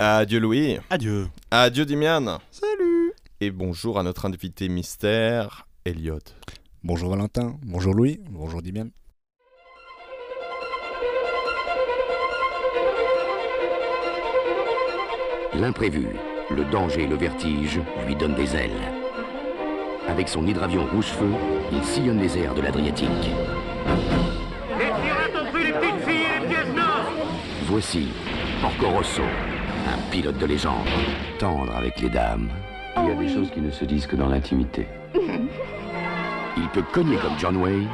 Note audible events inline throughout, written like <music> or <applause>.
Adieu Louis. Adieu. Adieu Dimian. Salut. Et bonjour à notre invité mystère, Elliot. Bonjour Valentin, bonjour Louis, bonjour Dimian. L'imprévu, le danger et le vertige lui donnent des ailes. Avec son hydravion rouge-feu, il sillonne les airs de l'Adriatique. Les pirates ont pris les petites filles et les pièces nord Voici Porco Rosso, un pilote de légende, tendre avec les dames. Il y a des choses qui ne se disent que dans l'intimité. Il peut cogner comme John Wayne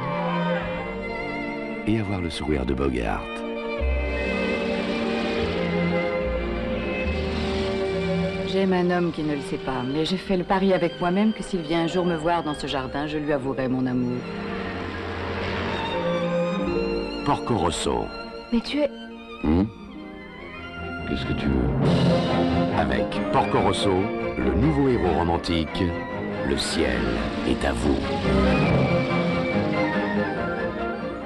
et avoir le sourire de Bogart. J'aime un homme qui ne le sait pas, mais j'ai fait le pari avec moi-même que s'il vient un jour me voir dans ce jardin, je lui avouerai mon amour. Porco Rosso. Mais tu es... Hmm? Qu'est-ce que tu veux? Avec Porco Rosso, le nouveau héros romantique, le ciel est à vous.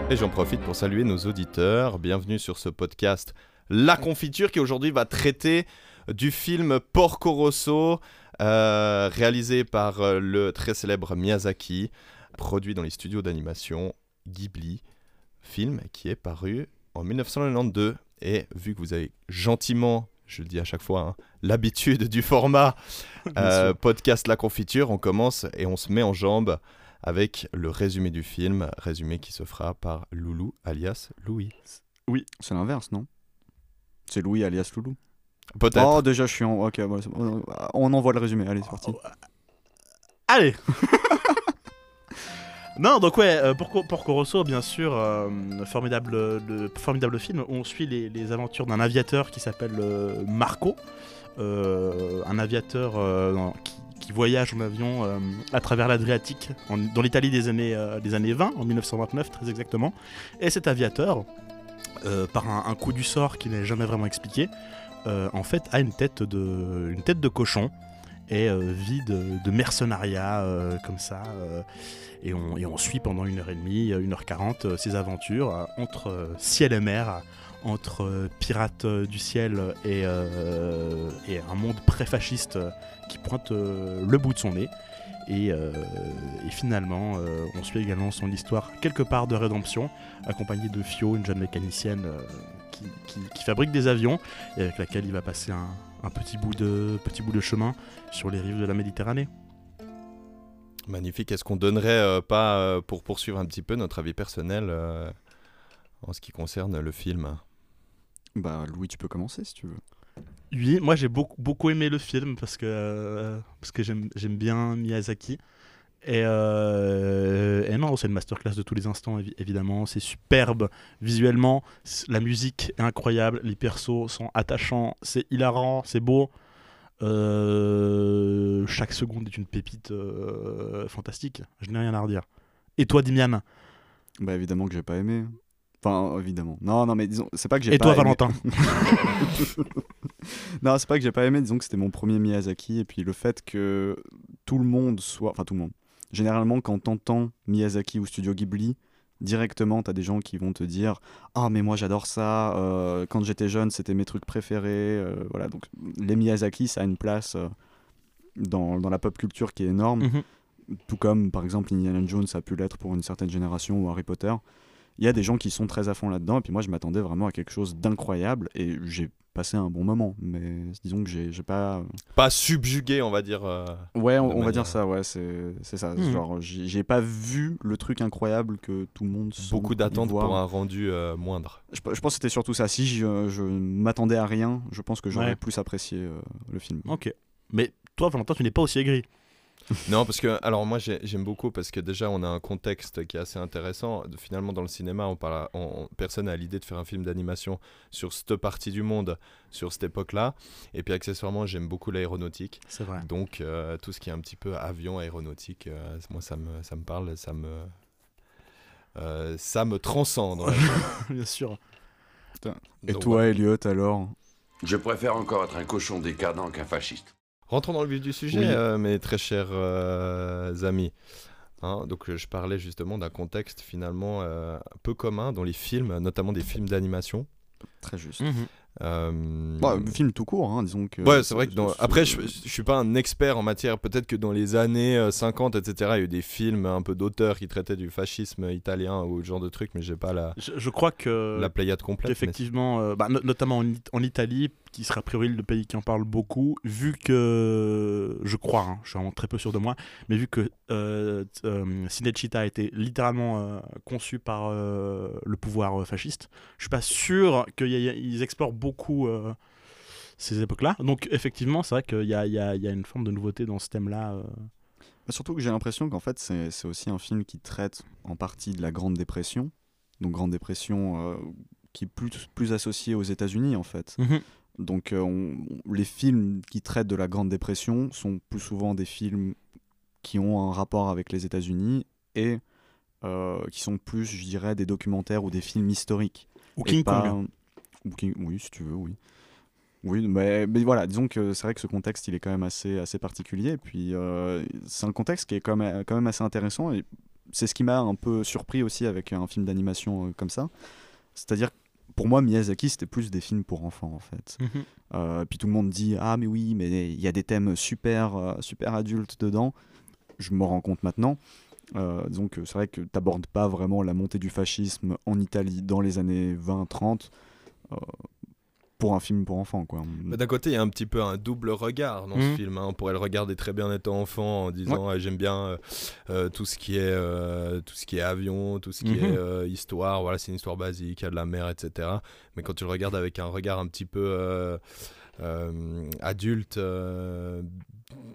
Et j'en profite pour saluer nos auditeurs. Bienvenue sur ce podcast La Confiture qui aujourd'hui va traiter du film Porco Rosso, euh, réalisé par euh, le très célèbre Miyazaki, produit dans les studios d'animation Ghibli, film qui est paru en 1992. Et vu que vous avez gentiment, je le dis à chaque fois, hein, l'habitude du format <laughs> euh, podcast La Confiture, on commence et on se met en jambe avec le résumé du film, résumé qui se fera par Loulou alias Louis. Oui, c'est l'inverse, non? C'est Louis alias Loulou. Peut-être. Oh, déjà chiant. Ok, bon, c'est bon. on envoie le résumé. Allez, c'est parti. Allez <laughs> Non, donc ouais, euh, Porco, Porco Rosso, bien sûr, euh, formidable, le, formidable film. On suit les, les aventures d'un aviateur qui s'appelle euh, Marco, euh, un aviateur euh, qui, qui voyage en avion euh, à travers l'Adriatique, en- dans l'Italie des années, euh, des années 20, en 1929 très exactement. Et cet aviateur, euh, par un, un coup du sort qui n'est jamais vraiment expliqué, euh, en fait a une tête de, une tête de cochon et euh, vit de, de mercenariat euh, comme ça. euh, et, on, et on suit pendant une heure et demie, euh, une heure quarante, euh, ses aventures euh, entre euh, ciel et mer, entre euh, pirates euh, du ciel et, euh, et un monde pré-fasciste euh, qui pointe euh, le bout de son nez. Et, euh, et finalement, euh, on suit également son histoire quelque part de rédemption, accompagnée de Fio, une jeune mécanicienne euh, qui, qui- qui fabrique des avions et avec laquelle il va passer un, un petit, bout de, petit bout de chemin sur les rives de la Méditerranée. Magnifique. Est-ce qu'on donnerait euh, pas, euh, pour poursuivre un petit peu notre avis personnel euh, en ce qui concerne le film? Bah, Louis, tu peux commencer si tu veux. Oui, moi j'ai beaucoup, beaucoup aimé le film parce que, euh, parce que j'aime j'aime bien Miyazaki. Et, euh, et non, c'est une masterclass de tous les instants, évi- évidemment. C'est superbe visuellement. La musique est incroyable. Les persos sont attachants. C'est hilarant. C'est beau. Euh, chaque seconde est une pépite euh, fantastique. Je n'ai rien à redire. Et toi, Dimian? Bah, évidemment que j'ai pas aimé. Enfin, évidemment. Non, non, mais disons, c'est pas que j'ai Et pas toi, aimé. Valentin? <laughs> Non, c'est pas que j'ai pas aimé, disons que c'était mon premier Miyazaki, et puis le fait que tout le monde soit. Enfin, tout le monde. Généralement, quand t'entends Miyazaki ou Studio Ghibli, directement, t'as des gens qui vont te dire Ah, mais moi j'adore ça, euh, quand j'étais jeune, c'était mes trucs préférés. euh, voilà, donc les Miyazaki, ça a une place euh, dans, dans la pop culture qui est énorme, Mhm. tout comme par exemple Indiana Jones a pu l'être pour une certaine génération ou Harry Potter. Il y a des gens qui sont très à fond là-dedans, et puis moi je m'attendais vraiment à quelque chose d'incroyable, et j'ai passé un bon moment, mais disons que j'ai pas. Pas subjugué, on va dire. euh, Ouais, on, va dire ça, ouais, c'est c'est ça. Mhm. Genre, j'ai pas vu le truc incroyable que tout le monde beaucoup d'attentes pour un rendu euh, moindre. Je, je pense que c'était surtout ça. Si je, je m'attendais à rien, je pense que j'aurais Ouais. plus apprécié euh, le film. Ok. Mais toi, Valentin, tu n'es pas aussi aigri. <laughs> Non, parce que, alors moi j'ai- j'aime beaucoup parce que déjà on a un contexte qui est assez intéressant. Finalement, dans le cinéma, on parle, à- on- on- personne n'a l'idée de faire un film d'animation sur cette partie du monde, sur cette époque-là. Et puis accessoirement, j'aime beaucoup l'aéronautique. C'est vrai. Donc euh, tout ce qui est un petit peu avion, aéronautique, euh, moi ça me, ça me parle, ça me, euh, ça me transcende. <laughs> Bien sûr. Et Donc, toi, Elliot, alors? Je préfère encore être un cochon décadent qu'un fasciste. Rentrons dans le vif du sujet, Oui. euh, mes très chers euh, amis. Hein, donc, euh, je parlais justement d'un contexte finalement euh, peu commun dans les films, notamment des films d'animation. Très juste. Mhm. Euh, Bah, film tout court, hein, disons que. Ouais, c'est vrai que dans- après, je, je suis pas un expert en matière. Peut-être que dans les années euh, 50, etc., il y a eu des films un peu d'auteurs qui traitaient du fascisme italien ou ce genre de truc, mais j'ai pas la, Je, je crois que la pléiade complète. mais- Effectivement, euh, bah, no- notamment en, It- en Italie, qui sera a priori le pays qui en parle beaucoup, vu que, je crois, hein, je suis vraiment très peu sûr de moi, mais vu que euh, euh, Cinecittà a été littéralement euh, conçu par euh, le pouvoir euh, fasciste, je suis pas sûr qu'ils explorent beaucoup euh, ces époques-là. Donc effectivement, c'est vrai qu'il y a, il y a- il y a une forme de nouveauté dans ce thème-là. euh. Bah, Surtout que j'ai l'impression qu'en fait, c'est aussi un film qui traite en partie de la Grande Dépression. Donc, Grande Dépression euh, qui est plus, plus associée aux États-Unis, en fait. Donc, on- on- les films qui traitent de la Grande Dépression sont plus souvent des films qui ont un rapport avec les États-Unis et euh, qui sont plus, je dirais, des documentaires ou des films historiques. Ou King pas- Kong. Oui, si tu veux, oui. Oui, mais, mais voilà, disons que c'est vrai que ce contexte, il est quand même assez, assez particulier. Et puis, euh, c'est un contexte qui est quand même, quand même assez intéressant. Et c'est ce qui m'a un peu surpris aussi avec un film d'animation euh, comme ça. C'est-à-dire, pour moi, Miyazaki, c'était plus des films pour enfants, en fait. Mhm. Euh, puis tout le monde dit ah mais oui mais il y a des thèmes super super adultes dedans. Je me rends compte maintenant. Euh, disons que c'est vrai que tu n'abordes pas vraiment la montée du fascisme en Italie dans les années 20-30 euh, pour un film pour enfants quoi. D'un côté, il y a un petit peu un double regard dans ce Mhm. film. hein. On pourrait le regarder très bien en étant enfant, en disant Ah, j'aime bien euh, euh, tout ce qui est euh, tout ce qui est avion, tout ce qui Mhm. est euh, histoire. Voilà, c'est une histoire basique, il y a de la mer, etc. Mais quand tu le regardes avec un regard un petit peu euh, euh, adulte, euh,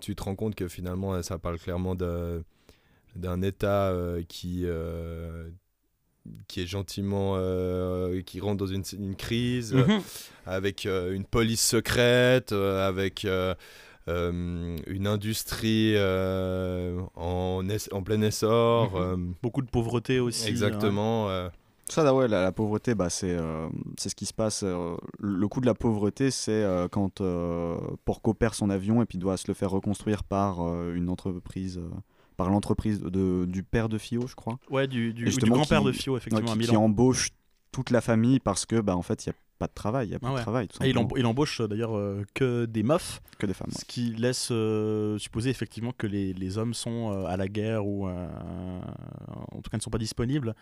tu te rends compte que finalement, ça parle clairement d'un État euh, qui euh, qui est gentiment euh, qui rentre dans une, une crise Mhm. avec euh, une police secrète, euh, avec euh, euh, une industrie euh, en, es- en plein essor. Mhm. euh, Beaucoup de pauvreté aussi. hein. exactement. euh, Ça, là, ouais, la, la pauvreté, bah, c'est euh, c'est ce qui se passe. euh, le coup de la pauvreté, c'est euh, quand euh, Porco perd son avion et puis doit se le faire reconstruire par euh, une entreprise, euh, par l'entreprise de, du père de Fio, je crois. Ouais, du, du, grand-père qui- de Fio, effectivement, Ouais, à qui, qui Milan. embauche toute la famille parce que, bah, en fait, il n'y a pas de travail. Il n'y a Ah ouais. de travail, tout Et il, embauche d'ailleurs euh, que des meufs, que des femmes. ouais. ce qui laisse euh, supposer effectivement que les, les hommes sont euh, à la guerre ou euh, en tout cas ne sont pas disponibles.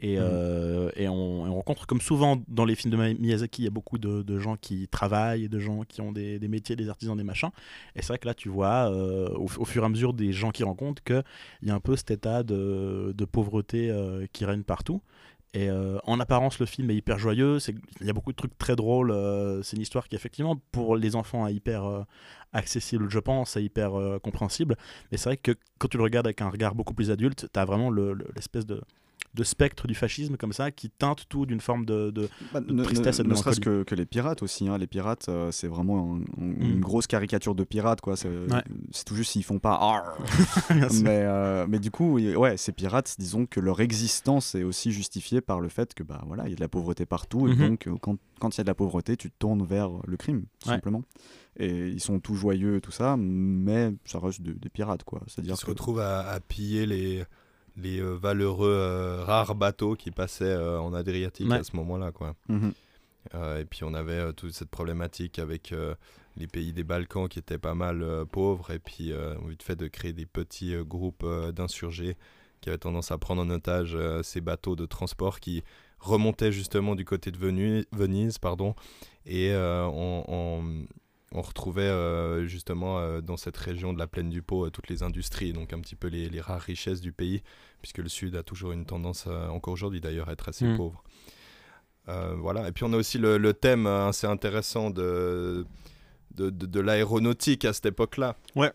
Et, Mhm. euh, et on, et on rencontre, comme souvent dans les films de Miyazaki, il y a beaucoup de, de gens qui travaillent, de gens qui ont des, des métiers, des artisans, des machins. Et c'est vrai que là, tu vois, euh, au, au fur et à mesure des gens qui rencontrent, qu'il y a un peu cet état de, de pauvreté euh, qui règne partout. Et euh, en apparence, le film est hyper joyeux. Il y a beaucoup de trucs très drôles. euh, c'est une histoire qui, effectivement, pour les enfants, est hyper euh, accessible, je pense, et hyper compréhensible. Mais c'est vrai que quand tu le regardes avec un regard beaucoup plus adulte, tu as vraiment le- le- l'espèce de, de spectre du fascisme comme ça qui teinte tout d'une forme de. de- Bah, de tristesse et de ne- ne serait-ce que, que les pirates aussi. hein. Les pirates, euh, c'est vraiment un- un- une Mm. grosse caricature de pirates. quoi. C'est Ouais. c'est tout juste s'ils font pas. <laughs> Mais, euh, mais du coup, ouais, ces pirates, disons que leur existence est aussi justifiée par le fait que bah voilà, il y a de la pauvreté partout, et Mhm. donc euh, quand quand il y a de la pauvreté, tu te tournes vers le crime, tout Ouais. simplement. Et ils sont tout joyeux, tout ça, mais ça reste de- des pirates, quoi. Ils C'est-à-dire se que retrouvent à, à piller les, les euh, valeureux euh, rares bateaux qui passaient euh, en Adriatique Ouais. à ce moment-là. quoi. Mhm. Et puis on avait toute cette problématique avec les pays des Balkans qui étaient pas mal euh, pauvres et puis euh, vite fait de créer des petits euh, groupes d'insurgés qui avaient tendance à prendre en otage ces bateaux de transport qui remontaient justement du côté de Venu- Venise pardon et euh, on, retrouvait euh, justement euh, dans cette région de la plaine du Pô euh, toutes les industries donc un petit peu les, les rares richesses du pays puisque le sud a toujours une tendance euh, encore aujourd'hui d'ailleurs à être assez Mm. pauvre euh, voilà. Et puis on a aussi le, le thème assez intéressant de, de, de- de l'aéronautique à cette époque-là. Ouais.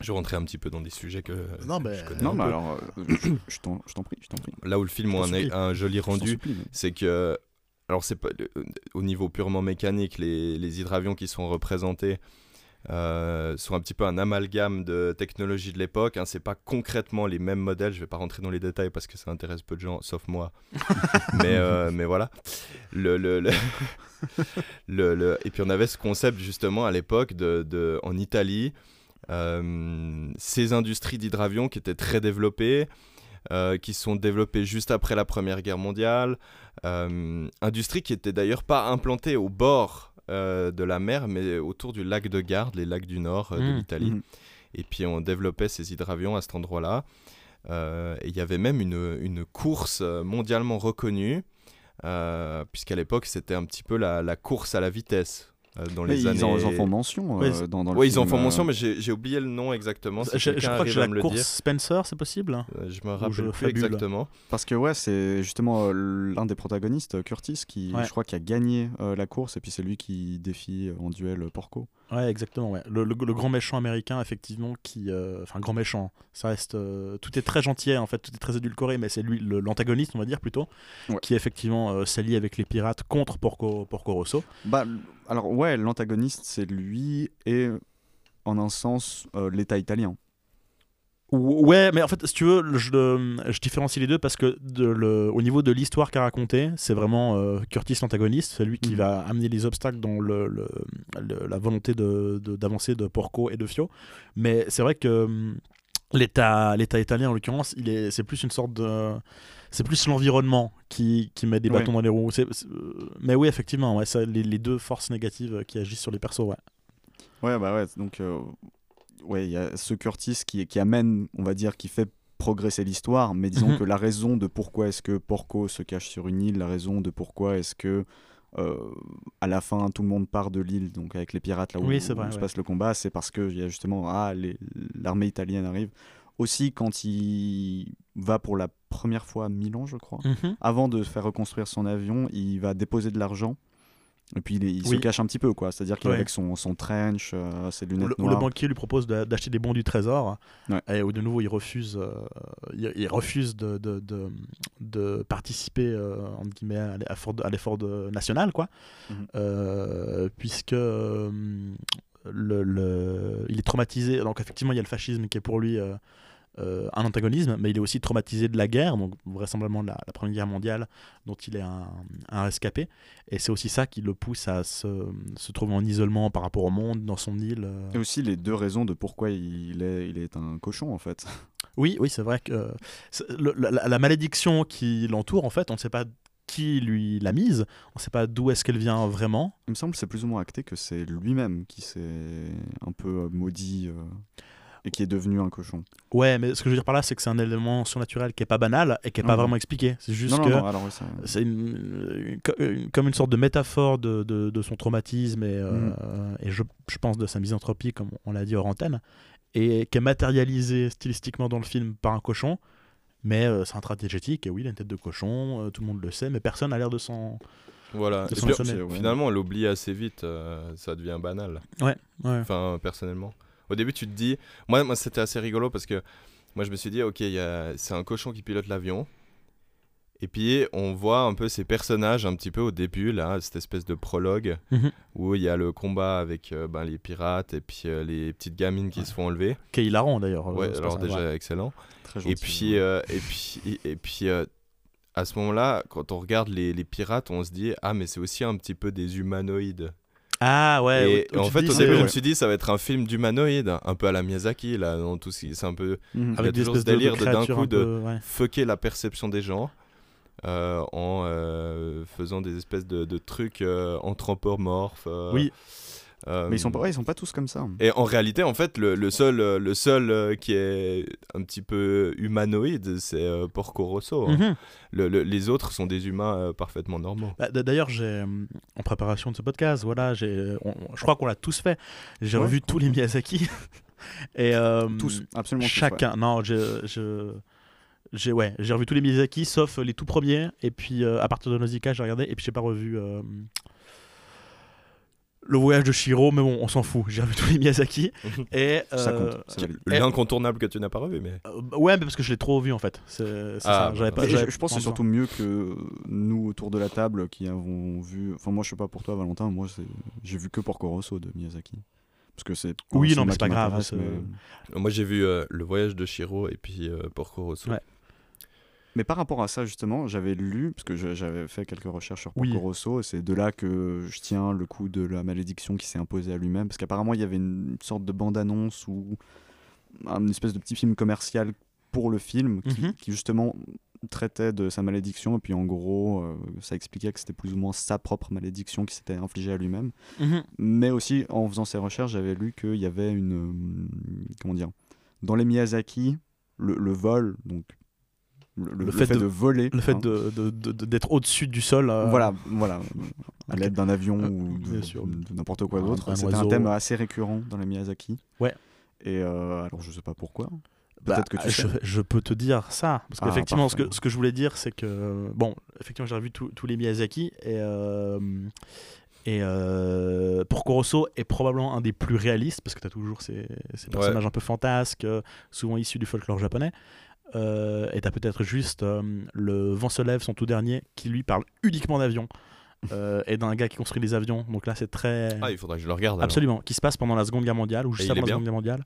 Je rentrais un petit peu dans des sujets que Non, mais- je connais Non, un mais peu. alors, euh, je je t'en je t'en prie, je t'en prie. Là où le film a un, un joli rendu, c'est que alors c'est pas au niveau purement mécanique les, les hydravions qui sont représentés euh, sont un petit peu un amalgame de technologies de l'époque. Hein. C'est pas concrètement les mêmes modèles. Je vais pas rentrer dans les détails parce que ça intéresse peu de gens, sauf moi. <laughs> mais, euh, mais voilà. Le, le, <laughs> le- le- Et puis on avait ce concept justement à l'époque de, de- en Italie, euh, ces industries d'hydravion qui étaient très développées. Euh, qui sont développées juste après la Première Guerre mondiale, euh, industrie qui était d'ailleurs pas implantée au bord euh, de la mer, mais autour du lac de Garde, les lacs du nord de Mm. l'Italie. Mhm. Et puis on développait ces hydravions à cet endroit-là. Et il y avait même une, une course mondialement reconnue, puisqu'à l'époque c'était un petit peu la, la course à la vitesse. Euh, dans Mais les ils, années... en, ils en font mention euh, dans, le Oui, ils en font euh, mention, mais j'ai oublié le nom exactement. Si Je, crois que c'est la me course dire. Spencer, c'est possible Euh, Je me je rappelle plus fabule. exactement. Parce que ouais, c'est justement euh, l'un des protagonistes, Curtis, qui Ouais. je crois qui a gagné euh, la course et puis c'est lui qui défie en duel Porco. Ouais, exactement. Ouais. Le, le- le grand méchant américain, effectivement, qui. euh, Enfin, grand méchant. Ça reste. euh, tout est très gentil, en fait, tout est très édulcoré, mais c'est lui, l'antagoniste, on va dire plutôt, Ouais. qui effectivement euh, s'allie avec les pirates contre Porco, Porco Rosso. Bah alors ouais, l'antagoniste c'est lui et en un sens l'État italien. Ou- Ouais, mais en fait, si tu veux, je, différencie les deux parce que de le- au niveau de l'histoire qu'a raconté, c'est vraiment euh, Curtis l'antagoniste, c'est lui qui Mhm. va amener les obstacles dans le, le- le- la volonté de- de- d'avancer de, Porco et de Fio. Mais c'est vrai que hum, l'État italien, en l'occurrence, est, c'est plus une sorte de. C'est plus l'environnement qui, qui met des Ouais. bâtons dans les roues. Euh, mais oui, effectivement, ouais, ça, les, les deux forces négatives qui agissent sur les persos, ouais. Ouais bah ouais, donc euh, ouais, il y a ce Curtis qui, qui amène, on va dire, qui fait progresser l'histoire, mais disons Mhm. que la raison de pourquoi est-ce que Porco se cache sur une île, la raison de pourquoi est-ce que euh, à la fin tout le monde part de l'île, donc avec les pirates là où, Oui, où se passe le combat, c'est parce que il y a justement ah l'armée italienne arrive. Aussi quand il va pour la première fois à Milan, je crois. Mhm. avant de faire reconstruire son avion, il va déposer de l'argent. Et puis il, se cache un petit peu, quoi. C'est-à-dire qu'il est Ouais. avec son, son trench, euh, ses lunettes le, où le noires. banquier lui propose d'acheter des bons du trésor Ouais. et où de nouveau il refuse, euh, il, il refuse de, de, de, de participer euh, entre guillemets, à l'effort national quoi. Euh, puisque le, le- il est traumatisé. Donc effectivement il y a le fascisme qui est pour lui euh, euh, un antagonisme, mais il est aussi traumatisé de la guerre, donc vraisemblablement de la, la Première Guerre mondiale, dont il est un, un rescapé. Et c'est aussi ça qui le pousse à se, se trouver en isolement par rapport au monde, dans son île. euh. Et aussi les deux raisons de pourquoi il est, il est un cochon, en fait. <laughs> Oui, oui, c'est vrai que euh, le- la, malédiction qui l'entoure, en fait, on ne sait pas qui lui l'a mise, on ne sait pas d'où est-ce qu'elle vient vraiment. Il me semble que c'est plus ou moins acté que c'est lui-même qui s'est un peu maudit et qui est devenu un cochon. Ouais, mais ce que je veux dire par là, c'est que c'est un élément surnaturel qui est pas banal et qui est pas Non, non. vraiment expliqué. C'est juste non, que ouais, ça- c'est une- une- co- une- comme une sorte de métaphore de, de- de son traumatisme et, euh, Mhm. et je, je pense de sa misanthropie, comme on l'a dit hors antenne, et qui est matérialisée stylistiquement dans le film par un cochon. Mais euh, c'est un tragédique, et oui, il a une tête de cochon, euh, tout le monde le sait, mais personne n'a l'air de s'en. Voilà. De Et s'en puis, ouais. finalement, on l'oublie assez vite. euh, ça devient banal. Ouais. Enfin, personnellement. Au début, tu te dis. Moi, moi c'était assez rigolo parce que moi, je me suis dit, ok, a- c'est un cochon qui pilote l'avion. Et puis, on voit un peu ces personnages un petit peu au début, là, cette espèce de prologue Mhm. où il y a le combat avec euh, ben, les pirates et puis euh, les petites gamines qui se font enlever. Qui est hilarant d'ailleurs. euh, Ouais, ce alors déjà, ouais. excellent. très Et gentil. puis, euh, et puis, et puis euh, à ce moment-là, quand on regarde les, les pirates, on se dit Ah, mais c'est aussi un petit peu des humanoïdes. Ah ouais. et où- où en fait, dis, au début, je me suis dit Ça va être un film d'humanoïdes, un peu à la Miyazaki, là, dans tout ce qui- C'est un peu Mhm. avec des délire de d'un coup de- ouais. fucker la perception des gens. euh, en euh, faisant des espèces de, de trucs euh, anthropomorphes. euh, Oui. Euh, Mais ils sont, pas, ouais, ils sont pas tous comme ça. Et en réalité, en fait, le, le seul, euh, le seul euh, qui est un petit peu humanoïde, c'est euh, Porco Rosso. hein. Mhm. Le- le- les autres sont des humains euh, parfaitement normaux. Bah, D'ailleurs, j'ai euh, en préparation de ce podcast, voilà, j'ai, je crois qu'on l'a tous fait. J'ai Ouais, revu tous les Miyazaki <laughs> et euh, Tous, absolument tous, chacun. Non, je, je- j'ai ouais, j'ai revu tous les Miyazaki sauf les tout premiers. Et puis euh, à partir de Nausicaa, j'ai regardé et puis j'ai pas revu. euh, le voyage de Shiro, mais bon, on s'en fout. J'ai revu tous les Miyazaki. <laughs> et Ça euh, compte, c'est valide. et- L'incontournable que tu n'as pas revu, mais. euh, ouais, mais parce que je l'ai trop vu en fait. C'est Ah, ça. J'avais bah, pas, je, je pense que c'est surtout mieux que nous autour de la table qui avons vu. Enfin, moi je sais pas pour toi, Valentin, moi j'ai vu que Porco Rosso de Miyazaki. Parce que c'est. Oui, non, mais c'est pas grave, mais- Moi, j'ai vu euh, Le Voyage de Shiro et puis euh, Porco Rosso. Ouais. Mais par rapport à ça, justement, j'avais lu, parce que j'avais fait quelques recherches sur Oui. Porco Rosso, et c'est de là que je tiens le coup de la malédiction qui s'est imposée à lui-même, parce qu'apparemment, il y avait une sorte de bande-annonce ou une espèce de petit film commercial pour le film qui, Mhm. qui, justement traitait de sa malédiction, et puis en gros, euh, ça expliquait que c'était plus ou moins sa propre malédiction qui s'était infligée à lui-même. Mais aussi, en faisant ces recherches, j'avais lu qu'il y avait une. euh, comment dire Dans les Miyazaki, le, le vol, donc. Le, le- le fait, de, voler. Le fait hein, de- de- de- de- d'être au-dessus du sol. euh, Voilà, voilà. À l'aide d'un avion Euh, ou de, n'importe quoi d'autre. C'était un thème assez récurrent dans les Miyazaki. Ouais. Et euh, alors, je sais pas pourquoi. Bah, Peut-être que tu je, sais. je peux te dire ça. Parce Ah, qu'effectivement, ce que, ce que je voulais dire, c'est que. Bon, effectivement, j'ai revu tous les Miyazaki. Et. euh, et euh, Porco Rosso est probablement un des plus réalistes parce que tu as toujours ces, ces personnages un peu fantasques, souvent issus du folklore japonais. Euh, et tu as peut-être juste euh, Le Vent se lève, son tout dernier, qui lui parle uniquement d'avions euh, et d'un gars qui construit des avions. Donc là, c'est très. Ah, il faudrait que je le regarde. alors. Absolument, qui se passe pendant la Seconde Guerre mondiale ou juste avant la Seconde Guerre mondiale.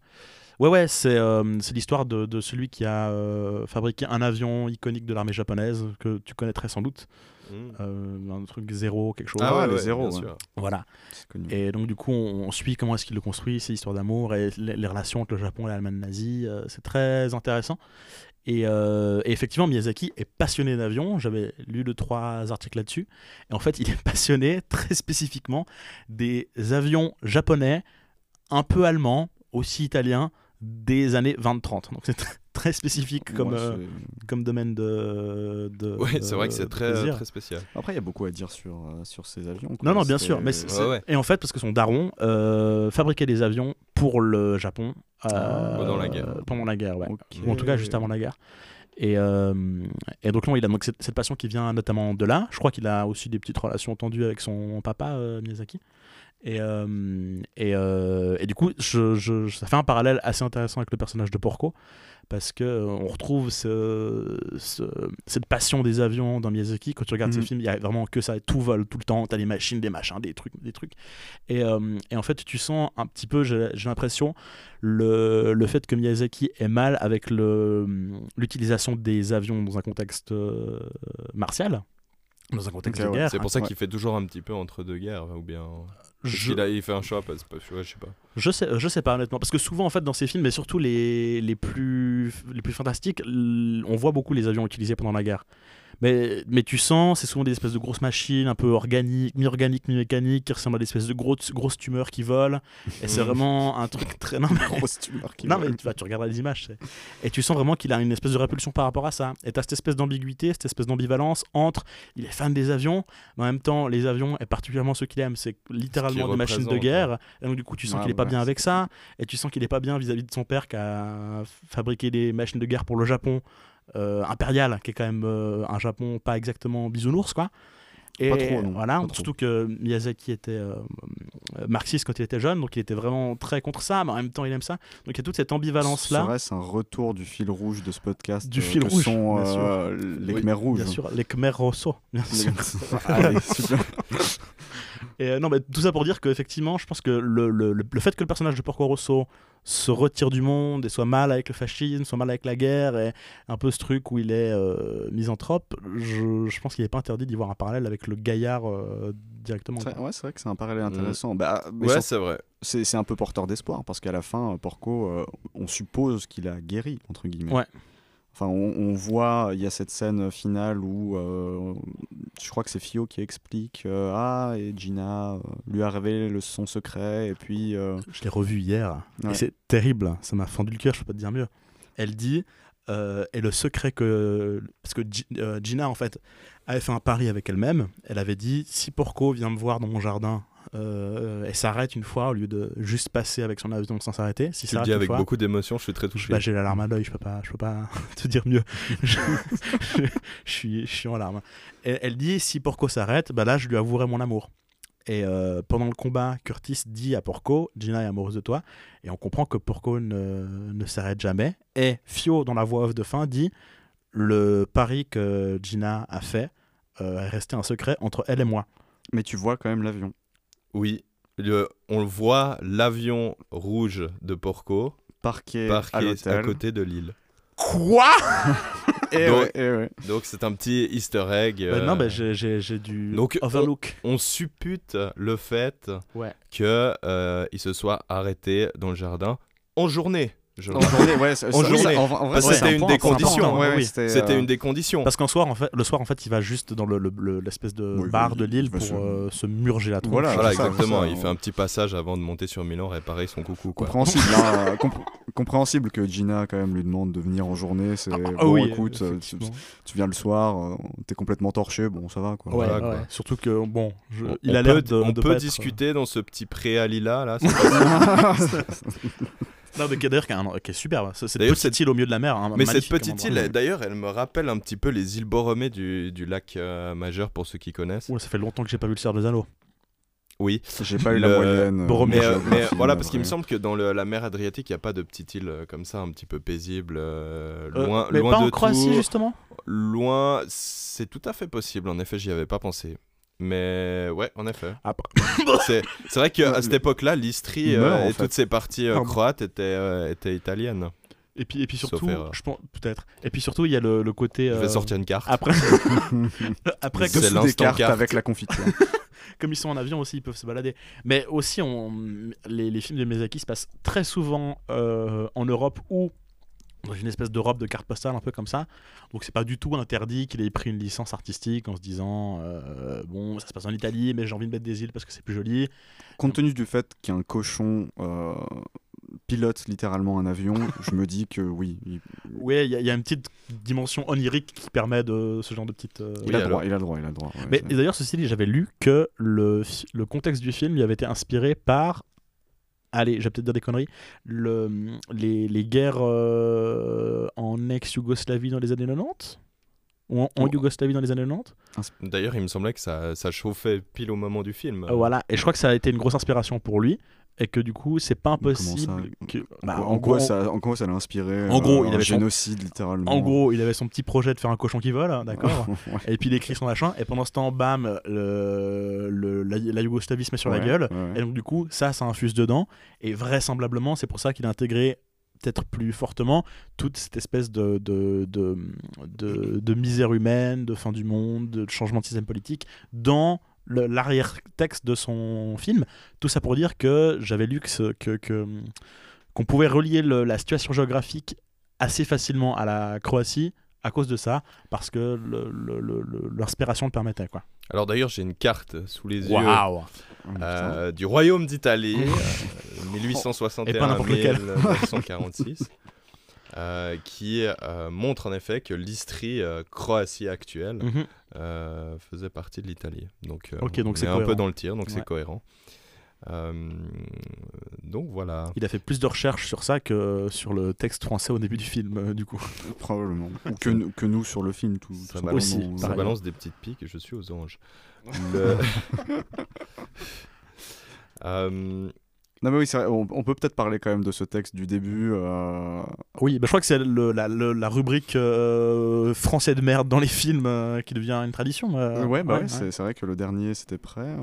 Ouais, ouais, c'est euh, c'est l'histoire de, de celui qui a euh, fabriqué un avion iconique de l'armée japonaise que tu connaîtrais sans doute, Mm. euh, un truc zéro, quelque chose. Ah ouais, le ouais, zéro, bien ouais. sûr. Voilà. C'est. Et donc du coup, on, on suit comment est-ce qu'il le construit, ses histoires d'amour et les, les relations entre le Japon et l'Allemagne nazie. euh, c'est très intéressant. Et, euh, et effectivement, Miyazaki est passionné d'avions. J'avais lu deux, trois articles là-dessus. Et en fait, il est <laughs> passionné très spécifiquement des avions japonais, un peu allemands, aussi italiens, des années 20-30. Donc c'est très, spécifique comme, euh, comme domaine de. de Ouais, c'est vrai que c'est très, très spécial. Après, il y a beaucoup à dire sur, euh, sur ces avions. quoi. Non, non, bien sûr. Mais c'est- Ouais, ouais. Et en fait, parce que son daron euh, fabriquait des avions pour le Japon euh, Ah, pendant la guerre. Pendant la guerre, ouais. Ou en tout cas, juste avant la guerre. Et, euh, et donc, non, il a donc cette, cette passion qui vient notamment de là. Je crois qu'il a aussi des petites relations tendues avec son papa, euh, Miyazaki. Et, euh, et, euh, et du coup, je, je- ça fait un parallèle assez intéressant avec le personnage de Porco, parce que euh, on retrouve ce- ce- cette passion des avions dans Miyazaki. Quand tu regardes Mhm. ces films, il y a vraiment que ça, tout vole tout le temps. T'as des machines, des machins, des trucs, des trucs. Et, euh, et en fait, tu sens un petit peu, j'ai l'impression, le, le fait que Miyazaki est mal avec le- l'utilisation des avions dans un contexte martial. Dans un contexte de ouais. guerre. C'est pour ça ouais. qu'il fait toujours un petit peu entre deux guerres, ou bien. Je- Il, a, il fait un choix, parce que ouais, je sais pas. Je sais, je sais pas honnêtement, parce que souvent en fait dans ces films, et surtout les, les, plus, les plus fantastiques, on voit beaucoup les avions utilisés pendant la guerre. Mais, mais tu sens, c'est souvent des espèces de grosses machines un peu organiques, mi-organiques, mi-mécaniques, qui ressemblent à des espèces de grosses, grosses tumeurs qui volent. Et c'est Mhm. vraiment un truc très... Non, mais, <laughs> Grosse tumeur qui non, mais tu, vas, tu regarderas les images. Et tu sens vraiment qu'il a une espèce de répulsion par rapport à ça. Et tu as cette espèce d'ambiguïté, cette espèce d'ambivalence entre il est fan des avions, mais en même temps, les avions, et particulièrement ceux qu'il aime, c'est littéralement des machines de guerre. Et donc, du coup, tu sens qu'il est pas ouais, bien avec ça. Et tu sens qu'il est pas bien vis-à-vis de son père qui a fabriqué des machines de guerre pour le Japon impérial, qui est quand même euh, un Japon pas exactement bisounours, quoi. Et Pas trop, non, voilà, pas trop. surtout que Miyazaki était euh, euh, marxiste quand il était jeune, donc il était vraiment très contre ça, mais en même temps il aime ça. Donc il y a toute cette ambivalence là. Serait-ce un retour du fil rouge de ce podcast Du euh, fil rouge, sont bien sûr. euh, les Oui, Khmer rouges Bien sûr, les Khmer Rosso, bien sûr. <laughs> Allez, super. Et euh, non, mais tout ça pour dire qu'effectivement, je pense que le, le, le- le fait que le personnage de Porco Rosso se retire du monde et soit mal avec le fascisme, soit mal avec la guerre, et un peu ce truc où il est euh, misanthrope, je, je pense qu'il n'est pas interdit d'y voir un parallèle avec le gaillard euh, directement. Ouais, c'est vrai que c'est un parallèle intéressant. Bah, mais Ouais, sur- c'est vrai. c'est c'est un peu porteur d'espoir parce qu'à la fin, euh, Porco, euh, on suppose qu'il a guéri, entre guillemets. Ouais. Enfin, on, on voit, il y a cette scène finale où euh, je crois que c'est Fio qui explique euh, Ah, et Gina euh, lui a révélé le, son secret, et puis. euh, Je l'ai revu hier, Ouais. et c'est terrible, ça m'a fendu le cœur, je peux pas te dire mieux. Elle dit, et le secret que... Parce que Gi- Gina, en fait, avait fait un pari avec elle-même, elle avait dit, si Porco vient me voir dans mon jardin euh, et s'arrête une fois, au lieu de juste passer avec son avion sans s'arrêter, si Tu le dis avec fois, beaucoup d'émotion, je suis très touché. bah, j'ai la larme à l'œil, je peux pas, je peux pas <laughs> te dire mieux. <laughs> je, je- je suis, je suis en larmes. Et elle dit si Porco s'arrête, bah là je lui avouerai mon amour. Et euh, pendant le combat, Curtis dit à Porco Gina est amoureuse de toi. Et on comprend que Porco ne, ne s'arrête jamais. Et Fio, dans la voix off de fin, dit le pari que Gina a fait euh, est resté un secret entre elle et moi. Mais tu vois quand même l'avion. Oui. le- on voit l'avion rouge de Porco Parqué, à parqué à, l'hôtel. côté de l'île. Quoi? <laughs> Et Donc- ouais, et ouais. Donc c'est un petit easter egg. Bah euh, Non, bah, j'ai- j'ai Donc, overlook. on suppute le fait Ouais. que euh, il se soit arrêté dans le jardin en journée. Je- En journée, ouais, En ça- journée. en- en vrai, c'était un une point des conditions, Ouais, oui. ouais, c'était, euh, une des conditions. Parce qu'en soir, en fait, le soir, en fait, il va juste dans le- le- le- l'espèce de Oui, bar oui, de va pour se- euh, se murger la tronche. Voilà, exactement. ça, il on- fait un petit passage avant de monter sur Milan, réparer son coucou. Quoi. Compréhensible, <laughs> hein, compr- compréhensible que Gina quand même lui demande de venir en journée. C'est Ah, bon, ah oui, écoute, euh, tu, tu viens le soir, t'es complètement torché, bon, ça va quoi. Ouais, Voilà, ouais. quoi. Surtout que, bon, je- On, il on a l'air peut, de. on discuter dans ce petit préalila là. <laughs> <laughs> c'est- Non, mais qui est d'ailleurs qui est, superbe. C'est cette D'ailleurs, petite cette- île au milieu de la mer. hein, Mais cette petite île, d'ailleurs, elle me rappelle un petit peu les îles Borromée du, du lac euh, majeur pour ceux qui connaissent. Ouh, ça fait longtemps que j'ai pas vu le Seigneur des Anneaux. Oui. J'ai pas eu la moyenne. euh, Boromir, Mais, euh, mais voilà, parce qu'il me semble que dans le- la mer Adriatique, il n'y a pas de petite île euh, comme ça, un petit peu paisible, euh, Euh, loin, mais loin pas de en Croatie, tout. justement? Loin, c'est tout à fait possible. En effet, j'y avais pas pensé. Mais ouais, en effet. <laughs> C'est vrai qu'à cette époque-là, l'Istrie euh, et fait. toutes ces parties euh, croates étaient, euh, étaient italiennes. Et puis, et puis surtout, je pense, peut-être. Et puis surtout, il y a le, le côté. Je vais sortir une carte. Après, <laughs> <laughs> après C'est des cartes carte. avec la confiture. comme ils sont en avion aussi, ils peuvent se balader. Mais aussi, on, les, les films de Miyazaki se passent très souvent euh, en Europe ou dans une espèce d'Europe de carte postale, un peu comme ça. Donc c'est pas du tout interdit qu'il ait pris une licence artistique en se disant euh, bon, ça se passe en Italie, mais j'ai envie de mettre des îles parce que c'est plus joli. Compte tenu du fait qu'un cochon euh, pilote littéralement un avion, <laughs> je me dis que oui, il, Ouais, il y, a- il y a une petite dimension onirique qui permet de ce genre de petite. euh, il a Oui, le droit, il a le droit, il a le droit. ouais, Mais d'ailleurs, ceci dit, j'avais lu que le, le contexte du film lui avait été inspiré par. Allez, je vais peut-être dire des conneries. Le, les, les guerres euh, en ex-Yougoslavie dans les années 90 Ou en, en Oh. Yougoslavie dans les années 90 D'ailleurs, il me semblait que ça, ça chauffait pile au moment du film. Euh, Voilà, et je crois que ça a été une grosse inspiration pour lui. Et que du coup, c'est pas ça impossible. Que, bah, en, quoi ça, en quoi ça l'a inspiré En gros, euh, il avait son- génocide littéralement. en gros, il avait son petit projet de faire un cochon qui vole, hein, d'accord <laughs> Ouais. Et puis il écrit son machin, et pendant ce temps, bam, le, le- la, la Yougoslavie se met sur la gueule. ouais. Et donc du coup, ça, ça infuse dedans. Et vraisemblablement, c'est pour ça qu'il a intégré peut-être plus fortement toute cette espèce de, de, de, de- de misère humaine, de fin du monde, de changement de système politique dans l'arrière-texte de son film. Tout ça pour dire que j'avais lu que que- que- qu'on pouvait relier le- la situation géographique assez facilement à la Croatie à cause de ça, parce que le- le- le- le- l'inspiration le permettait. Quoi. Alors d'ailleurs, j'ai une carte sous les yeux putain. euh, du Royaume d'Italie, euh, 1861 Et pas n'importe lequel. 1946, euh, qui euh, montre en effet que l'Istrie euh, Croatie actuelle Mhm. euh, faisait partie de l'Italie. Donc, euh, Ok, donc on c'est est un peu dans le tir, donc Ouais. c'est cohérent. Euh, donc voilà. Il a fait plus de recherches sur ça que sur le texte français au début du film, euh, du coup. <laughs> Probablement. Ou que, nous- que nous sur le film, tout, Ça tout balance, Aussi, simplement. ça balance des petites piques et je suis aux anges. Le- <laughs> Euh, <laughs> Non mais oui, vrai, on, on peut peut-être parler quand même de ce texte du début. euh, Oui, bah, je crois que c'est la, rubrique euh, français de merde dans les films euh, qui devient une tradition. ouais, bah ouais, ouais. c'est vrai que le dernier c'était prêt.